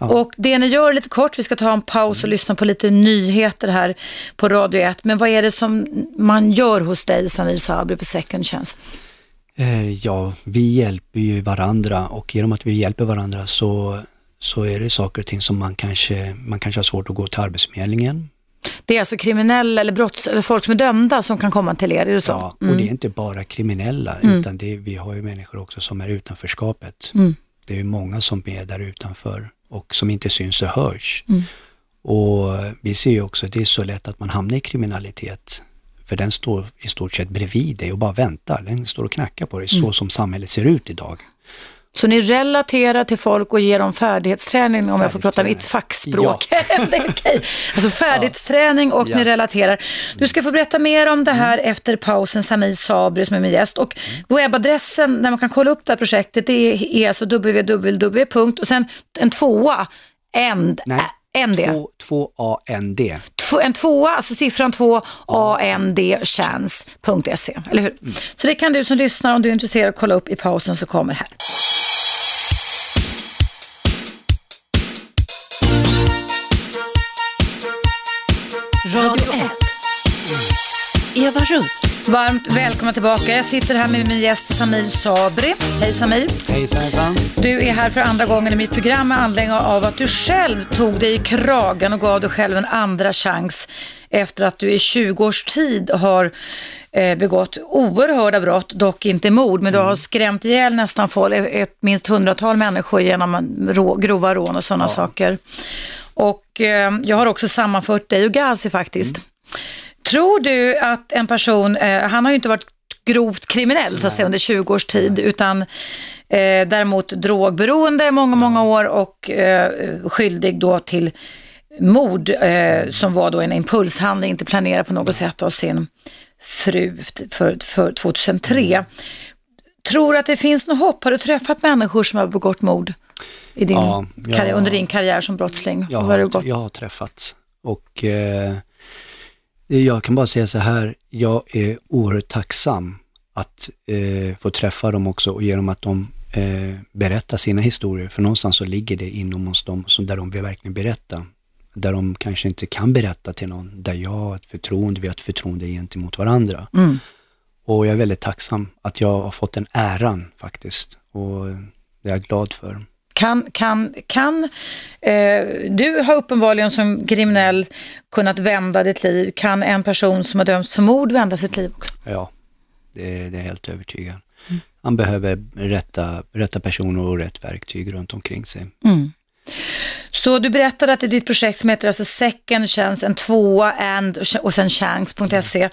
Ja. Och det ni gör lite kort, vi ska ta en paus och lyssna på lite nyheter här på Radio 1. Men vad är det som man gör hos dig, Samir Sabri, på Second Chance? Eh, Ja, vi hjälper ju varandra och genom att vi hjälper varandra så, så är det saker och ting som man kanske, man kanske har svårt att gå till Arbetsförmedlingen. Det är alltså kriminella eller, brotts, eller folk som är dömda som kan komma till er, är det så? Ja, och det är inte bara kriminella utan det, vi har ju människor också som är utanförskapet. Det är många som är där utanför och som inte syns och hörs. Och vi ser ju också att det är så lätt att man hamnar i kriminalitet. För den står i stort sett bredvid dig och bara väntar. Den står och knackar på dig, så som samhället ser ut idag. Så ni relaterar till folk och ger dem färdighetsträning, om jag får prata mitt fackspråk. det är okej. Alltså färdighetsträning och Ja. ni relaterar. Du ska få berätta mer om det här efter pausen, Samir Sabri som är min gäst. Och webbadressen där man kan kolla upp det här projektet det är, alltså www. och sen en tvåa, end, Nej, ä- ND. Två, två A-N-D. Två- En tvåa, alltså siffran två, andchance.se, eller hur? Så det kan du som lyssnar, om du är intresserad, kolla upp i pausen som kommer här. Eva Russ. Varmt välkomna tillbaka. Jag sitter här med min gäst Samir Sabri. Hej Samir. Hejsan hejsan. Du är här för andra gången i mitt program med anledning av att du själv tog dig i kragen och gav dig själv en andra chans efter att du i 20 års tid har eh, begått oerhörda brott, dock inte mord, men du har skrämt ihjäl nästan folk, ett minst hundratal människor genom en rå, grova rån och sådana saker. Och eh, jag har också sammanfört dig och Gazi faktiskt. Tror du att en person, eh, han har ju inte varit grovt kriminell så att säga under 20 års tid, utan eh, däremot drogberoende många, många år och eh, skyldig då till mord eh, som var då en impulshandling, inte planerad på något sätt av sin fru för, för 2003. Tror du att det finns något hopp? Har du träffat människor som har begått mord i din Ja, ja. karriär, under din karriär som brottsling? Jag har jag har träffats och eh, jag kan bara säga så här, jag är oerhört tacksam att eh, få träffa dem också och genom att de eh, berättar sina historier, för någonstans så ligger det inom oss dem som där de vill verkligen berätta. Där de kanske inte kan berätta till någon, där jag har ett förtroende, vi har ett förtroende gentemot varandra. Mm. Och jag är väldigt tacksam att jag har fått den äran faktiskt. Och det är jag glad för. Kan, kan, kan eh, du har uppenbarligen som kriminell kunnat vända ditt liv. Kan en person som har dömts för mord vända sitt liv också? Ja, det, det är jag helt övertygad. Han behöver rätta, rätta personer och rätt verktyg runt omkring sig. Så du berättade att det är ditt projekt som heter alltså Second Chance, en tvåa and och sen chance.se.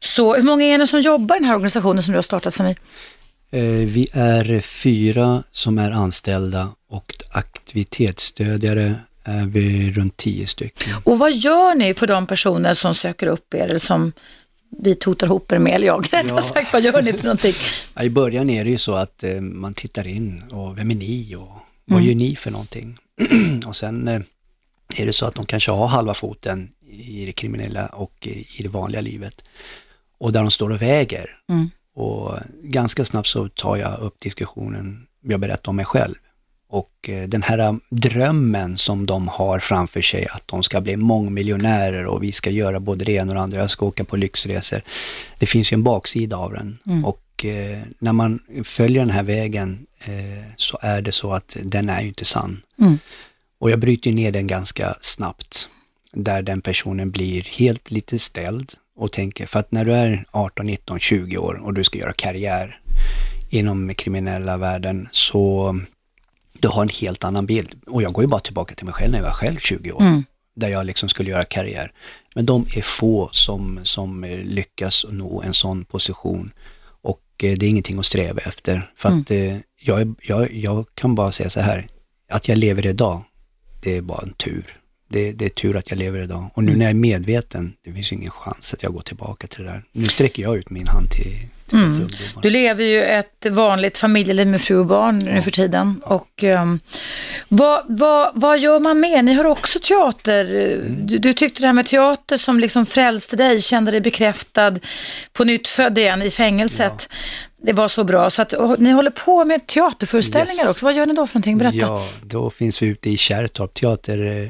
Så hur många är det som jobbar i den här organisationen som du har startat Samir? Eh, vi är fyra som är anställda och aktivitetsstödjare är vi runt tio stycken. Och vad gör ni för de personer som söker upp er eller som vi totar ihop er med, eller jag rättare Ja. sagt, vad gör ni för någonting? I början är det ju så att eh, man tittar in och vem är ni och vad gör ni för någonting? och sen eh, är det så att de kanske har halva foten i det kriminella och i det vanliga livet. Och där de står och väger. Och ganska snabbt så tar jag upp diskussionen, jag berättar om mig själv. Och eh, den här drömmen som de har framför sig, att de ska bli mångmiljonärer och vi ska göra både det ena och det andra, jag ska åka på lyxresor. Det finns ju en baksida av den. Mm. Och eh, när man följer den här vägen eh, så är det så att den är ju inte sann. Mm. Och jag bryter ner den ganska snabbt, där den personen blir helt lite ställd och tänker, för att när du är 18, 19, 20 år och du ska göra karriär inom kriminella världen så du har en helt annan bild. Och jag går ju bara tillbaka till mig själv när jag var själv 20 år, Mm. där jag liksom skulle göra karriär. Men de är få som, som lyckas nå en sån position och eh, det är ingenting att sträva efter. För att eh, jag, jag, jag kan bara säga så här, att jag lever idag, det är bara en tur. Det, det är tur att jag lever idag. Och nu när jag är medveten, det finns ingen chans att jag går tillbaka till det där. Nu sträcker jag ut min hand till, till dessa ungdomar. Du lever ju ett vanligt familjeliv med fru och barn nu för tiden. Och, ehm, vad, vad, vad gör man mer? Ni har också teater. Du, du tyckte det här med teater som liksom frälste dig, kände dig bekräftad, på nytt född igen i fängelset. Det var så bra. Så att, och, ni håller på med teaterföreställningar Yes. också. Vad gör ni då för någonting? Berätta. Ja, då finns vi ute i Kärrtorp, Teater eh,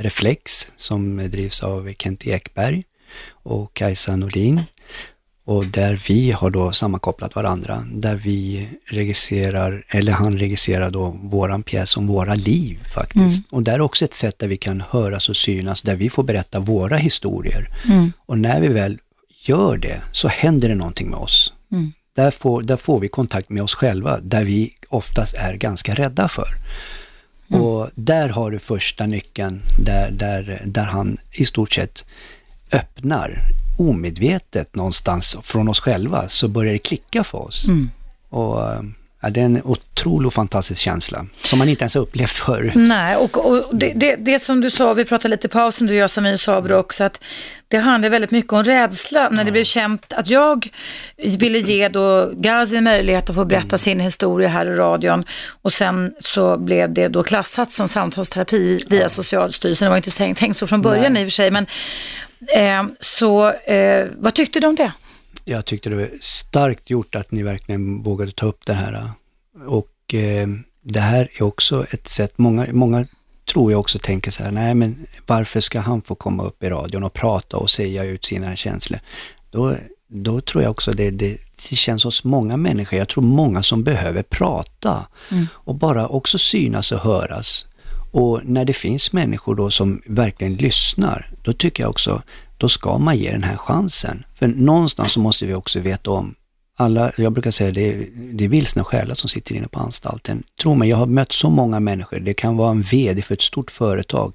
Reflex som drivs av Kent Ekberg och Kajsa Nordin. Och där vi har då sammankopplat varandra, där vi regisserar, eller han regisserar då våran pjäs om våra liv faktiskt. Och där är också ett sätt där vi kan höras och synas, där vi får berätta våra historier. Och när vi väl gör det så händer det någonting med oss. Där, får, där får vi kontakt med oss själva, där vi oftast är ganska rädda för. Och där har du första nyckeln, där, där, där han i stort sett öppnar omedvetet någonstans från oss själva, så börjar det klicka för oss. Och eh, ja, det är en otrolig och fantastisk känsla, som man inte ens upplevt förut. Nej, och, och det, det, det som du sa, vi pratade lite i pausen, du och jag, Samir Sabro också, att det handlar väldigt mycket om rädsla. När det blev känt att jag ville ge då Gazi en möjlighet att få berätta sin historia här i radion och sen så blev det då klassat som samtalsterapi via Socialstyrelsen. Det var inte tänkt, tänkt så från början i och för sig, men eh, så eh, vad tyckte du om det? Jag tyckte det var starkt gjort att ni verkligen vågade ta upp det här. Och eh, det här är också ett sätt, många, många tror jag också tänker så här, nej men varför ska han få komma upp i radion och prata och säga ut sina känslor? Då, då tror jag också det, det, det känns hos många människor, jag tror många som behöver prata och bara också synas och höras. Och när det finns människor då som verkligen lyssnar, då tycker jag också, då ska man ge den här chansen. För någonstans så måste vi också veta om, alla, jag brukar säga det, är- det är vilsna själar som sitter inne på anstalten. Tro mig, jag har mött så många människor, det kan vara en VD för ett stort företag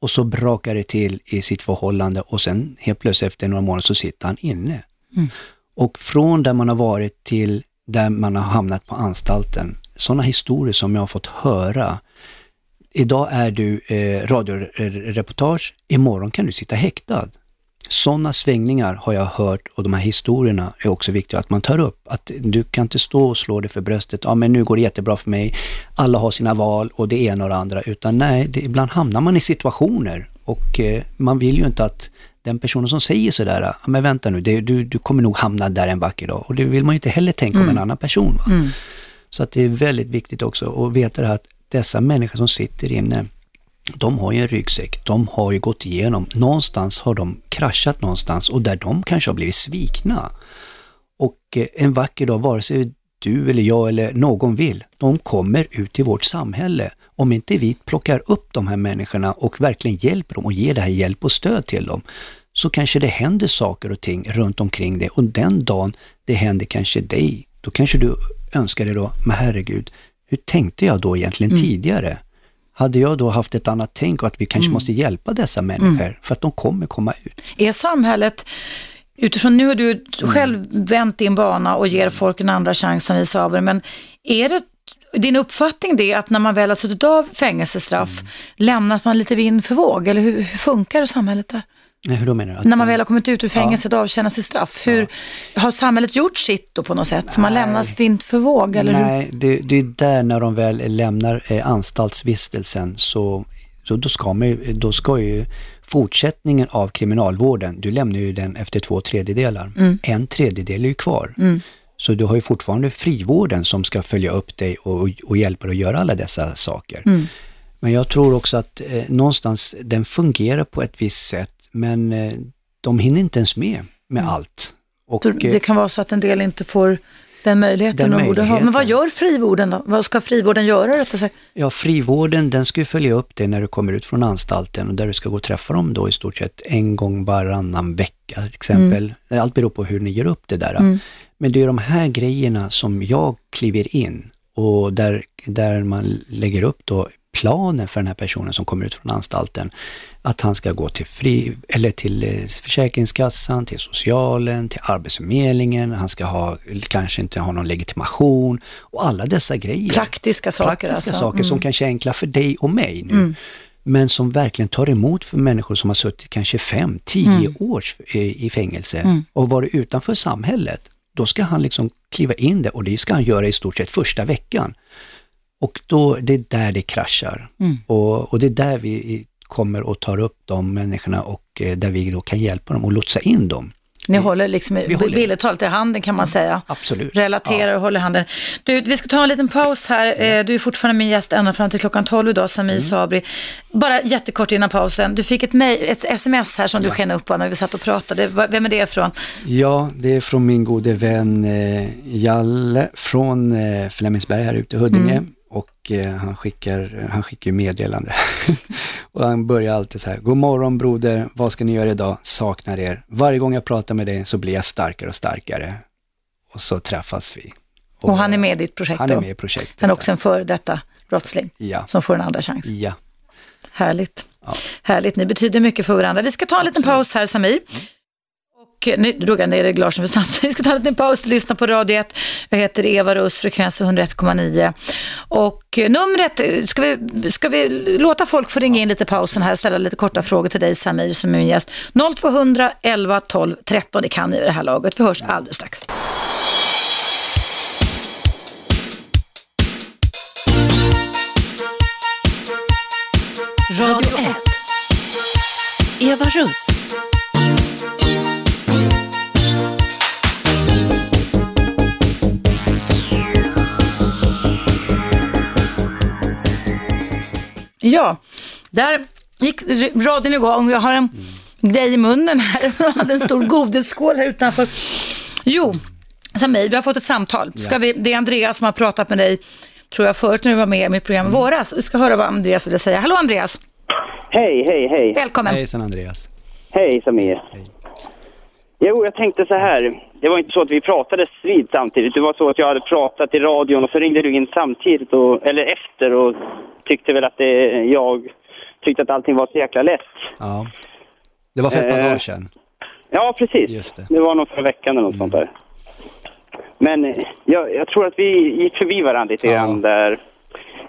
och så brakar det till i sitt förhållande och sen helt plötsligt efter några månader så sitter han inne. Och från där man har varit till där man har hamnat på anstalten, sådana historier som jag har fått höra. Idag är du eh, radioreportage, imorgon kan du sitta häktad. Sådana svängningar har jag hört och de här historierna är också viktiga att man tar upp. Att du kan inte stå och slå dig för bröstet, ja men nu går det jättebra för mig, alla har sina val och det ena och det andra. Utan nej, det, ibland hamnar man i situationer och eh, man vill ju inte att den personen som säger sådär, ja, men vänta nu, det, du, du kommer nog hamna där en vacker dag. Och det vill man ju inte heller tänka om en annan person. Va? Så att det är väldigt viktigt också att veta det här att dessa människor som sitter inne, de har ju en ryggsäck, de har ju gått igenom, någonstans har de kraschat någonstans och där de kanske har blivit svikna. Och eh, en vacker dag, vare sig du eller jag eller någon vill, de kommer ut i vårt samhälle. Om inte vi plockar upp de här människorna och verkligen hjälper dem och ger det här hjälp och stöd till dem, så kanske det händer saker och ting runt omkring det. Och den dagen det händer kanske dig, då kanske du önskar dig då, men herregud, hur tänkte jag då egentligen tidigare? Hade jag då haft ett annat tänk och att vi kanske måste hjälpa dessa människor för att de kommer komma ut? Är samhället, utifrån nu har du själv vänt din bana och ger folk en andra chans, som vi sa, men är det din uppfattning det att när man väl har suttit av fängelsestraff, lämnas man lite vind för våg? Eller hur, hur funkar samhället där? Nej, hur då menar du? Att När man väl har kommit ut ur fängelset och avtjänar sitt straff, hur, har samhället gjort sitt då på något sätt? Så man lämnas vind för våg? Eller hur? Nej, det, det är där när de väl lämnar eh, anstaltsvistelsen så, så då, ska man ju, då ska ju fortsättningen av kriminalvården, du lämnar ju den efter två tredjedelar. En tredjedel är ju kvar. Så du har ju fortfarande frivården som ska följa upp dig och, och hjälpa dig att göra alla dessa saker. Mm. Men jag tror också att eh, någonstans den fungerar på ett visst sätt men eh, de hinner inte ens med med Mm. allt. Och, eh, det kan vara så att en del inte får den möjligheten Den de borde ha. Men vad möjligheten. gör frivården då? Vad ska frivården göra? Ja, frivården den ska ju följa upp dig när du kommer ut från anstalten och där du ska gå och träffa dem då i stort sett en gång varannan vecka till exempel. Allt beror på hur ni gör upp det där. Mm. Men det är de här grejerna som jag kliver in och där, där man lägger upp då planen för den här personen som kommer ut från anstalten. Att han ska gå till, fri, eller till eh, Försäkringskassan, till socialen, till Arbetsförmedlingen, han ska ha, kanske inte ha någon legitimation och alla dessa grejer Praktiska saker praktiska alltså. saker som Mm. kanske är enkla för dig och mig nu. Mm. Men som verkligen tar emot för människor som har suttit kanske fem, tio Mm. år i, i fängelse Mm. och varit utanför samhället. Då ska han liksom kliva in där och det ska han göra i stort sett första veckan. Och då, det är där det kraschar. Mm. Och, och det är där vi kommer och tar upp de människorna och eh, där vi då kan hjälpa dem och lotsa in dem. Ni håller liksom billigt talat i handen kan man säga. Absolut. Relaterar och håller handen. Du, vi ska ta en liten paus här. Eh, Du är fortfarande min gäst ända fram till klockan 12 idag, Samir Mm. Sabri. Bara jättekort innan pausen. Du fick ett, mejl, ett sms här som du sken upp på när vi satt och pratade. Vem är det ifrån? Ja, det är från min gode vän eh, Jalle från Flemingsberg här ute i Huddinge. Mm. Och eh, han skickar, han skickar ju meddelande. och han börjar alltid så här, God morgon broder, vad ska ni göra idag? Saknar er. Varje gång jag pratar med dig så blir jag starkare och starkare. Och så träffas vi. Och han är med i ditt projekt Han är då? med i projektet. Han är också en före detta brottsling Ja, som får en andra chans. ja. Härligt. Ja. Härligt, ni betyder mycket för varandra. Vi ska ta en liten paus här, Samir. Och nu drog jag ner reglagen för snabbt. Vi ska ta en liten paus och lyssna på Radio 1. Jag heter Eva Russ, frekvens 101,9. Och numret, ska vi, ska vi låta folk få ringa in lite i pausen här och ställa lite korta frågor till dig Samir som är min gäst. 0200 11 12 13, det kan ni i det här laget. Vi hörs alldeles strax. Radio 1. Eva Russ. Ja, där gick radion igång. Jag har en grej i munnen här. Jag hade en stor godisskål här utanför. Jo, Samir, vi har fått ett samtal. Ska vi, det är Andreas som har pratat med dig, tror jag, förut när du var med i mitt program i våras. Vi ska höra vad Andreas ville säga. Hallå Andreas, Hej, hej, hej. välkommen. Hejsan Andreas. Hej Samir. Jo, jag tänkte så här. Det var inte så att vi pratade vid samtidigt. Det var så att jag hade pratat i radion och så ringde du in samtidigt, och, eller efter och tyckte väl att det, jag tyckte att allting var så jäkla lätt. Ja. Det var för ett par Eh, dagar sedan. Ja, precis. Just det. Det var nog förra veckan eller något sånt där. Men eh, jag, jag tror att vi gick förbi varandra lite Ja. grann där.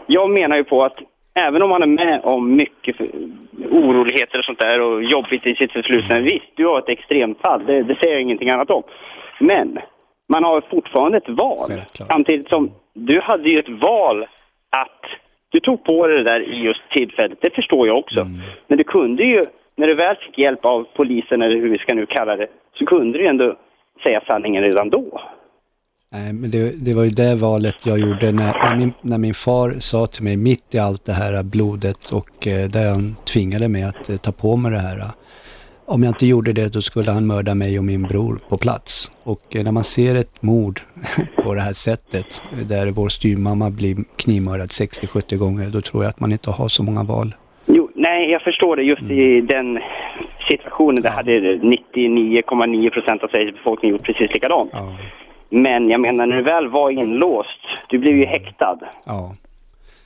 Jag menar ju på att även om man är med om mycket oroligheter och sånt där och jobbigt i sitt förflutna, visst, du har ett extremfall, det, det säger jag ingenting annat om. Men man har fortfarande ett val. Självklart. Samtidigt som du hade ju ett val att du tog på dig det där i just tillfället, det förstår jag också. Men du kunde ju, när du väl fick hjälp av polisen eller hur vi ska nu kalla det, så kunde du ju ändå säga sanningen redan då. Nej, men det, det var ju det valet jag gjorde när, när, min, när min far sa till mig mitt i allt det här blodet och eh, där han tvingade mig att eh, ta på mig det här. Om jag inte gjorde det då skulle han mörda mig och min bror på plats. Och eh, när man ser ett mord på det här sättet eh, där vår styrmamma blir knivmördad 60-70 gånger då tror jag att man inte har så många val. Jo, nej, jag förstår det. Just i den situationen, där hade 99,9 procent av Sveriges befolkning gjort precis likadant. Ja, Men jag menar, när du väl var inlåst, du blev ju häktad. ja.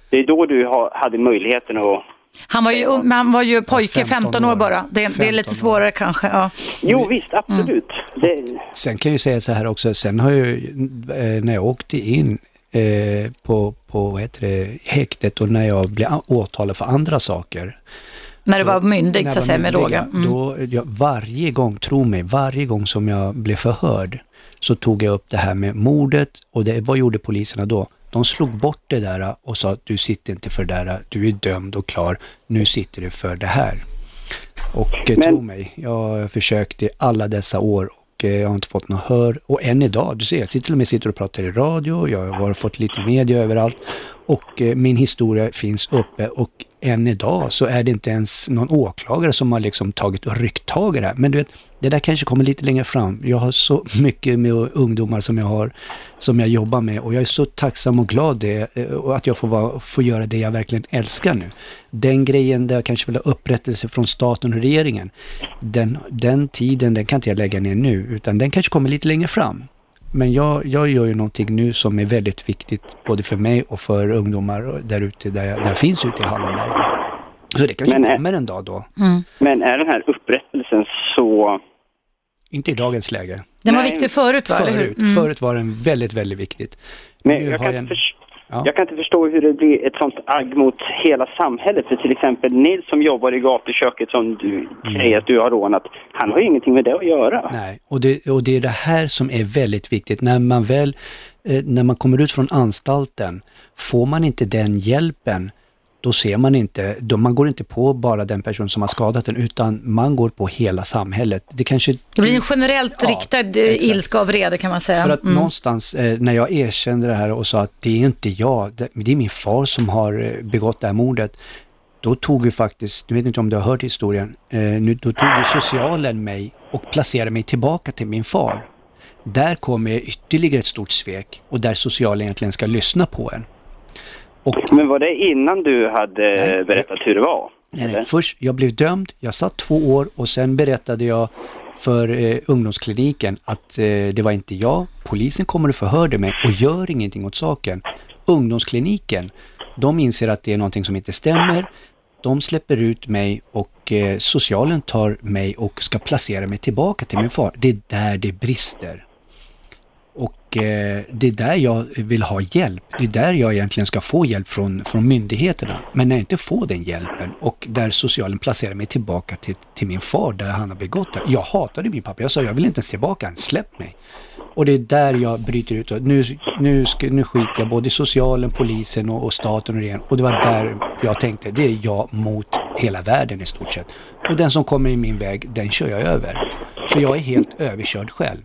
Det är då du ha, hade möjligheten att... Han var ju, han var ju pojke, 15 15 år år. bara. Det, är- det är 15 lite år. svårare kanske. Ja. Jo, visst, absolut. Det, Sen kan jag ju säga så här också, sen har jag ju, eh, när jag åkte in eh, på, på vad heter det, häktet och när jag blev åtalad för andra saker. När du var myndig, så att säga, med råge. Mm. Då, jag, varje gång, tro mig, varje gång som jag blev förhörd så tog jag upp det här med mordet och det, vad gjorde poliserna då? De slog bort det där och sa att du sitter inte för det där, du är dömd och klar, nu sitter du för det här. Och eh, Men- tro mig, jag har försökt i alla dessa år eh, jag har inte fått något hör. Och än idag, du ser, jag sitter till och med sitter och pratar i radio, jag har fått lite media överallt och eh, min historia finns uppe och än idag så är det inte ens någon åklagare som har liksom tagit och ryckt tag i det här. Men du vet, det där kanske kommer lite längre fram. Jag har så mycket med ungdomar som jag har, som jag jobbar med och jag är så tacksam och glad det, och att jag får, vara, får göra det jag verkligen älskar nu. Den grejen där jag kanske vill ha upprättelse från staten och regeringen, den, den tiden den kan inte jag lägga ner nu, utan den kanske kommer lite längre fram. Men jag, jag gör ju någonting nu som är väldigt viktigt både för mig och för ungdomar där ute, där jag, där jag finns ute i Hallonberg. Så det kanske Men, eh, kommer en dag då. Men är den här upprättelsen så... Inte i dagens läge. Den var Nej, viktig förut va? Förut, Mm. förut var den väldigt, väldigt viktigt. Men jag har kan, en- förs- Ja. jag kan inte förstå hur det blir ett sånt agg mot hela samhället. För till exempel Nils som jobbar i gatuköket som du säger att du har rånat, han har ju ingenting med det att göra. Nej, och det, och det är det här som är väldigt viktigt. När man väl, eh, när man kommer ut från anstalten, får man inte den hjälpen, då ser man inte, då man går inte på bara den person som har skadat den, utan man går på hela samhället. Det kanske... Det blir en generellt Ja, riktad eh, exakt. ilska av vrede kan man säga. För att Mm. någonstans, eh, när jag erkände det här och sa att det är inte jag, det, är min far som har eh, begått det här mordet, då tog ju faktiskt, du vet inte om du har hört historien, nu, då tog ju socialen mig och placerade mig tillbaka till min far. Där kommer ytterligare ett stort svek och där socialen egentligen ska lyssna på en. Och Men var det innan du hade Nej. berättat hur det var? Nej, nej. Först, jag blev dömd, jag satt två år och sen berättade jag för eh, ungdomskliniken att eh, det var inte jag. Polisen kommer och förhörde mig och gör ingenting åt saken. Ungdomskliniken, de inser att det är någonting som inte stämmer. De släpper ut mig och eh, socialen tar mig och ska placera mig tillbaka till min far. Det är där det brister. Och eh, det är där jag vill ha hjälp. Det är där jag egentligen ska få hjälp från, från myndigheterna. Men när jag inte får den hjälpen och där socialen placerar mig tillbaka till, till min far där han har begått det. Jag hatade min pappa. Jag sa jag vill inte ens tillbaka, släpp mig. Och det är där jag bryter ut. Nu, nu, nu skiter jag både i socialen, polisen och, och staten och regeringen. Och det var där jag tänkte, det är jag mot hela världen i stort sett. Och den som kommer i min väg, den kör jag över. För jag är helt överkörd själv.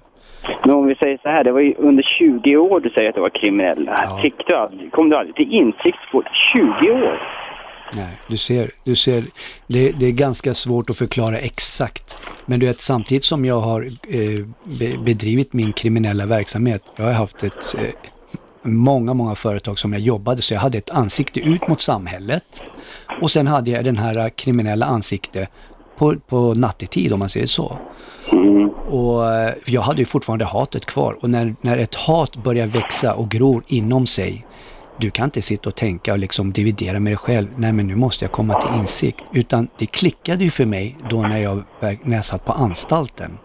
Men om vi säger så här, det var ju under 20 år du säger att du var kriminell. Ja. Fick du aldrig, kom du aldrig till insikt på 20 år? Nej, du ser, du ser det, det är ganska svårt att förklara exakt. Men du vet, samtidigt som jag har eh, be, bedrivit min kriminella verksamhet, jag har haft ett, eh, många, många företag som jag jobbade, så jag hade ett ansikte ut mot samhället. Och sen hade jag den här eh, kriminella ansikte på, på nattetid, om man säger så. Och eh, jag hade ju fortfarande hatet kvar. Och när, när ett hat börjar växa och gror inom sig, du kan inte sitta och tänka och liksom dividera med dig själv. Nej, men nu måste jag komma till insikt. Utan det klickade ju för mig då när jag, när jag satt på anstalten.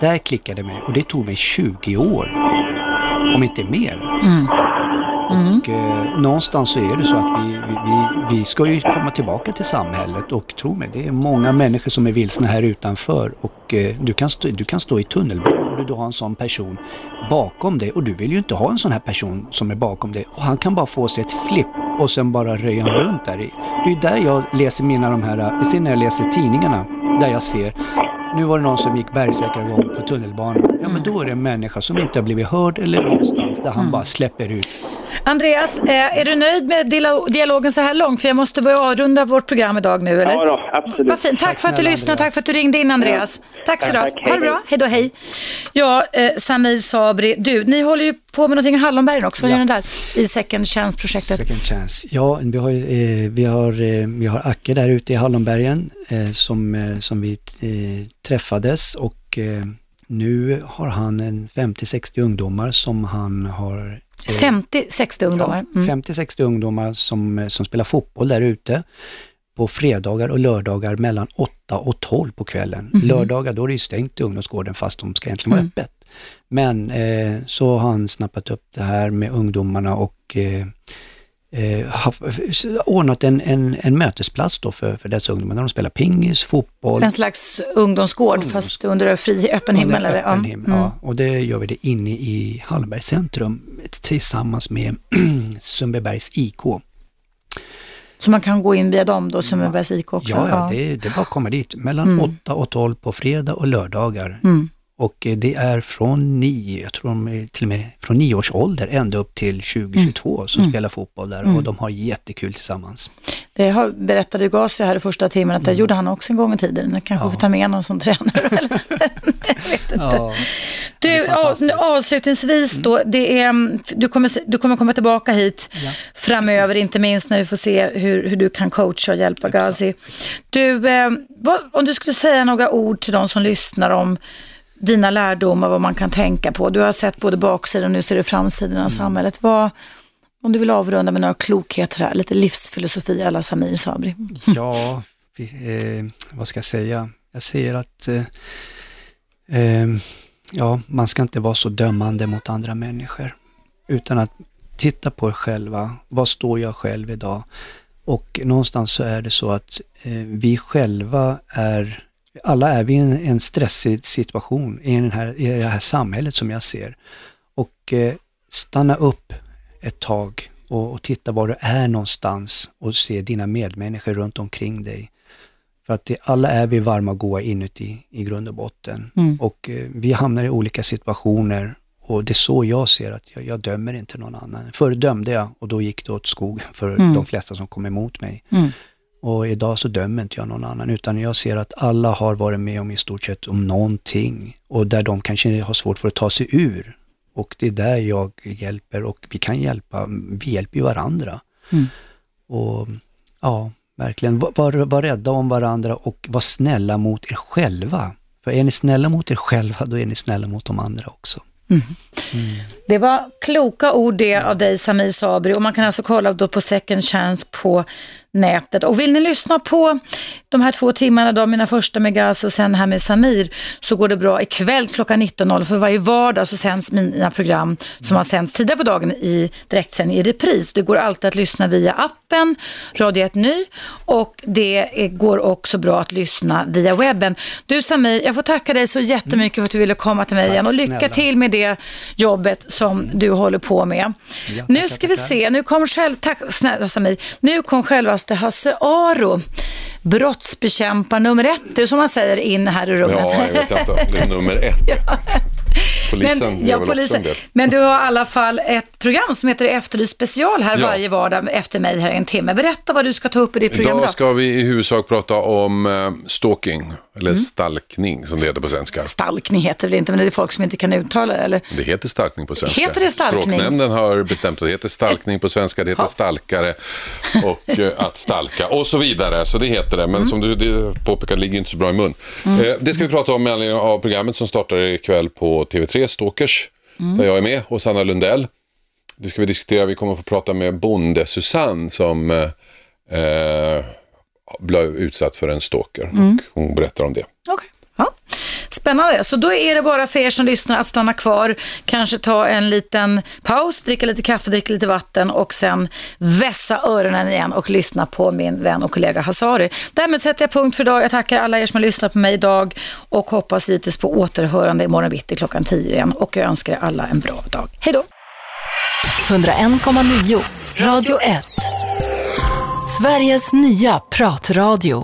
Där klickade det mig och det tog mig 20 år. Om inte mer. Och eh, någonstans så är det så att vi, vi, vi, ska ju komma tillbaka till samhället och tro mig, det är många människor som är vilsna här utanför och eh, du, kan stå, du kan stå i tunnelbanan och du har en sån person bakom dig och du vill ju inte ha en sån här person som är bakom dig och han kan bara få sig ett flipp och sen bara röja runt där i. Det är där jag läser mina de här, ser när jag läser tidningarna, där jag ser nu var det någon som gick bergsäkrargång på tunnelbanan. Ja men då är det en människa som inte har blivit hörd eller någonstans där han bara släpper ut Andreas, eh, är du nöjd med dialogen så här långt? För jag måste börja avrunda vårt program idag nu, eller? Ja då, absolut. Vad fint. Tack, Tack för att du lyssnade och tack för att du ringde in Andreas. Tack så du tack. Ha det Hej, bra. Hej då, hej. Ja, eh, Sami Sabri, du, ni håller ju på med någonting i Hallonbergen också. Vad Ja. gör ni där? I Second Chance-projektet. Second chance. Ja, vi har, eh, vi har, eh, vi har Acke där ute i Hallonbergen eh, som, eh, som vi eh, träffades och eh, nu har han en 50-60 ungdomar som han har 50-60 ungdomar. Ja, Mm. 50-60 ungdomar som, eh, som spelar fotboll där ute på fredagar och lördagar mellan 8 och 12 på kvällen. Mhm. Lördagar då är det ju stängt i ungdomsgården fast de ska egentligen vara Mm. öppet. Men eh, så har han snappat upp det här med ungdomarna och eh, eh, haft, ordnat en, en, en mötesplats då för, för dessa ungdomar när de spelar pingis, fotboll. En slags ungdomsgård Ungdoms- fast under fri öppen himmel. Under Eller? Ja. öppen himmel, Mm. ja. Och det gör vi det inne i Hallbergs centrum tillsammans med Sundbybergs IK. Så man kan gå in via dem då, Sundbybergs IK också? Ja, ja det, det är bara att komma dit. Mellan Mm. 8 och 12 på fredag och lördagar. Mm. Och eh, det är från nio, jag tror de är till och med från nio års ålder ända upp till 2022 Mm. som spelar fotboll där och de har jättekul tillsammans. Det har, berättade Gasi här i första timmen att det gjorde han också en gång i tiden. Jag kanske får ta med någon som tränare. Eller? jag vet inte. Ja, Du, avslutningsvis då, det är, mm, du, kommer, du kommer komma tillbaka hit framöver, inte minst när vi får se hur, hur du kan coacha och hjälpa Gazi. Du, eh, vad, om du skulle säga några ord till de som lyssnar om dina lärdomar, vad man kan tänka på. Du har sett både baksidan och nu ser du framsidan Mm. av samhället. Vad, om du vill avrunda med några klokheter här, lite livsfilosofi alla Samir Sabri. Ja, vi, eh, vad ska jag säga? Jag säger att eh, eh, ja, man ska inte vara så dömande mot andra människor. Utan att titta på er själva. Vad står jag själv idag? Och någonstans så är det så att eh, vi själva är, alla är vi i en, en stressig situation i, den här, i det här samhället som jag ser. Och eh, stanna upp ett tag och, och titta var du är någonstans och se dina medmänniskor runt omkring dig. För att det, alla är vi varma och goa inuti i grund och botten. Mm. Och eh, vi hamnar i olika situationer och det är så jag ser att jag, jag dömer inte någon annan. Förr dömde jag och då gick det åt skogen för Mm. de flesta som kom emot mig. Mm. Och idag så dömer inte jag någon annan utan jag ser att alla har varit med om i stort sett om någonting och där de kanske har svårt för att ta sig ur. Och det är där jag hjälper och vi kan hjälpa, vi hjälper ju varandra. Mm. Och ja, verkligen, var, var, var rädda om varandra och var snälla mot er själva. För är ni snälla mot er själva, då är ni snälla mot de andra också. Det var kloka ord det av dig Samir Sabri och man kan alltså kolla då på Second Chance på nätet. Och vill ni lyssna på de här två timmarna, då, mina första med Gaz och sen här med Samir, så går det bra ikväll klockan 19.00. För varje vardag så sänds mina program som har sänds tidigare på dagen i direktsändning i repris. Det går alltid att lyssna via appen, Radio 1 Ny och det går också bra att lyssna via webben. Du Samir, jag får tacka dig så jättemycket för att du ville komma till mig Tack igen och lycka snälla. till med det jobbet som du håller på med. Ja, nu ska vi se, nu kom själv, tack snälla Samir, nu kom självaste Hasse Aro, brottsbekämpare nummer ett, det är som man säger in här i rummet. Ja, jag vet inte. Det är nummer ett. inte. Polisen Men, ja, polisen. Men du har i alla fall ett program som heter Efterlyst special här Ja. varje vardag efter mig här en timme. Berätta vad du ska ta upp i ditt program Idag då. ska vi i huvudsak prata om eh, stalking, eller Mm. stalkning som det heter på svenska. Stalkning heter det inte, men det är folk som inte kan uttala det, eller? Det heter stalkning på svenska. Heter det stalkning? Språknämnden har bestämt att det heter stalkning på svenska, det heter Ja. stalkare och eh, att stalka och så vidare. Så det heter det, men Mm. som du påpekar ligger inte så bra i mun. Eh, det ska vi prata om med anledning av programmet som startar ikväll på TV3, Stalkers, Mm. där jag är med, och Sanna Lundell. Det ska vi diskutera, vi kommer att få prata med Bonde Susanne som eh, eh, blev utsatt för en stalker. Mm. Och hon berättar om det. Okej. Ja. Spännande. Så då är det bara för er som lyssnar att stanna kvar, kanske ta en liten paus, dricka lite kaffe, dricka lite vatten och sen vässa öronen igen och lyssna på min vän och kollega Hasari. Därmed sätter jag punkt för idag. Jag tackar alla er som har lyssnat på mig idag och hoppas givetvis på återhörande imorgon bitti klockan 10 igen och jag önskar er alla en bra dag. Hej då! 101,9 Radio 1. Sveriges nya pratradio.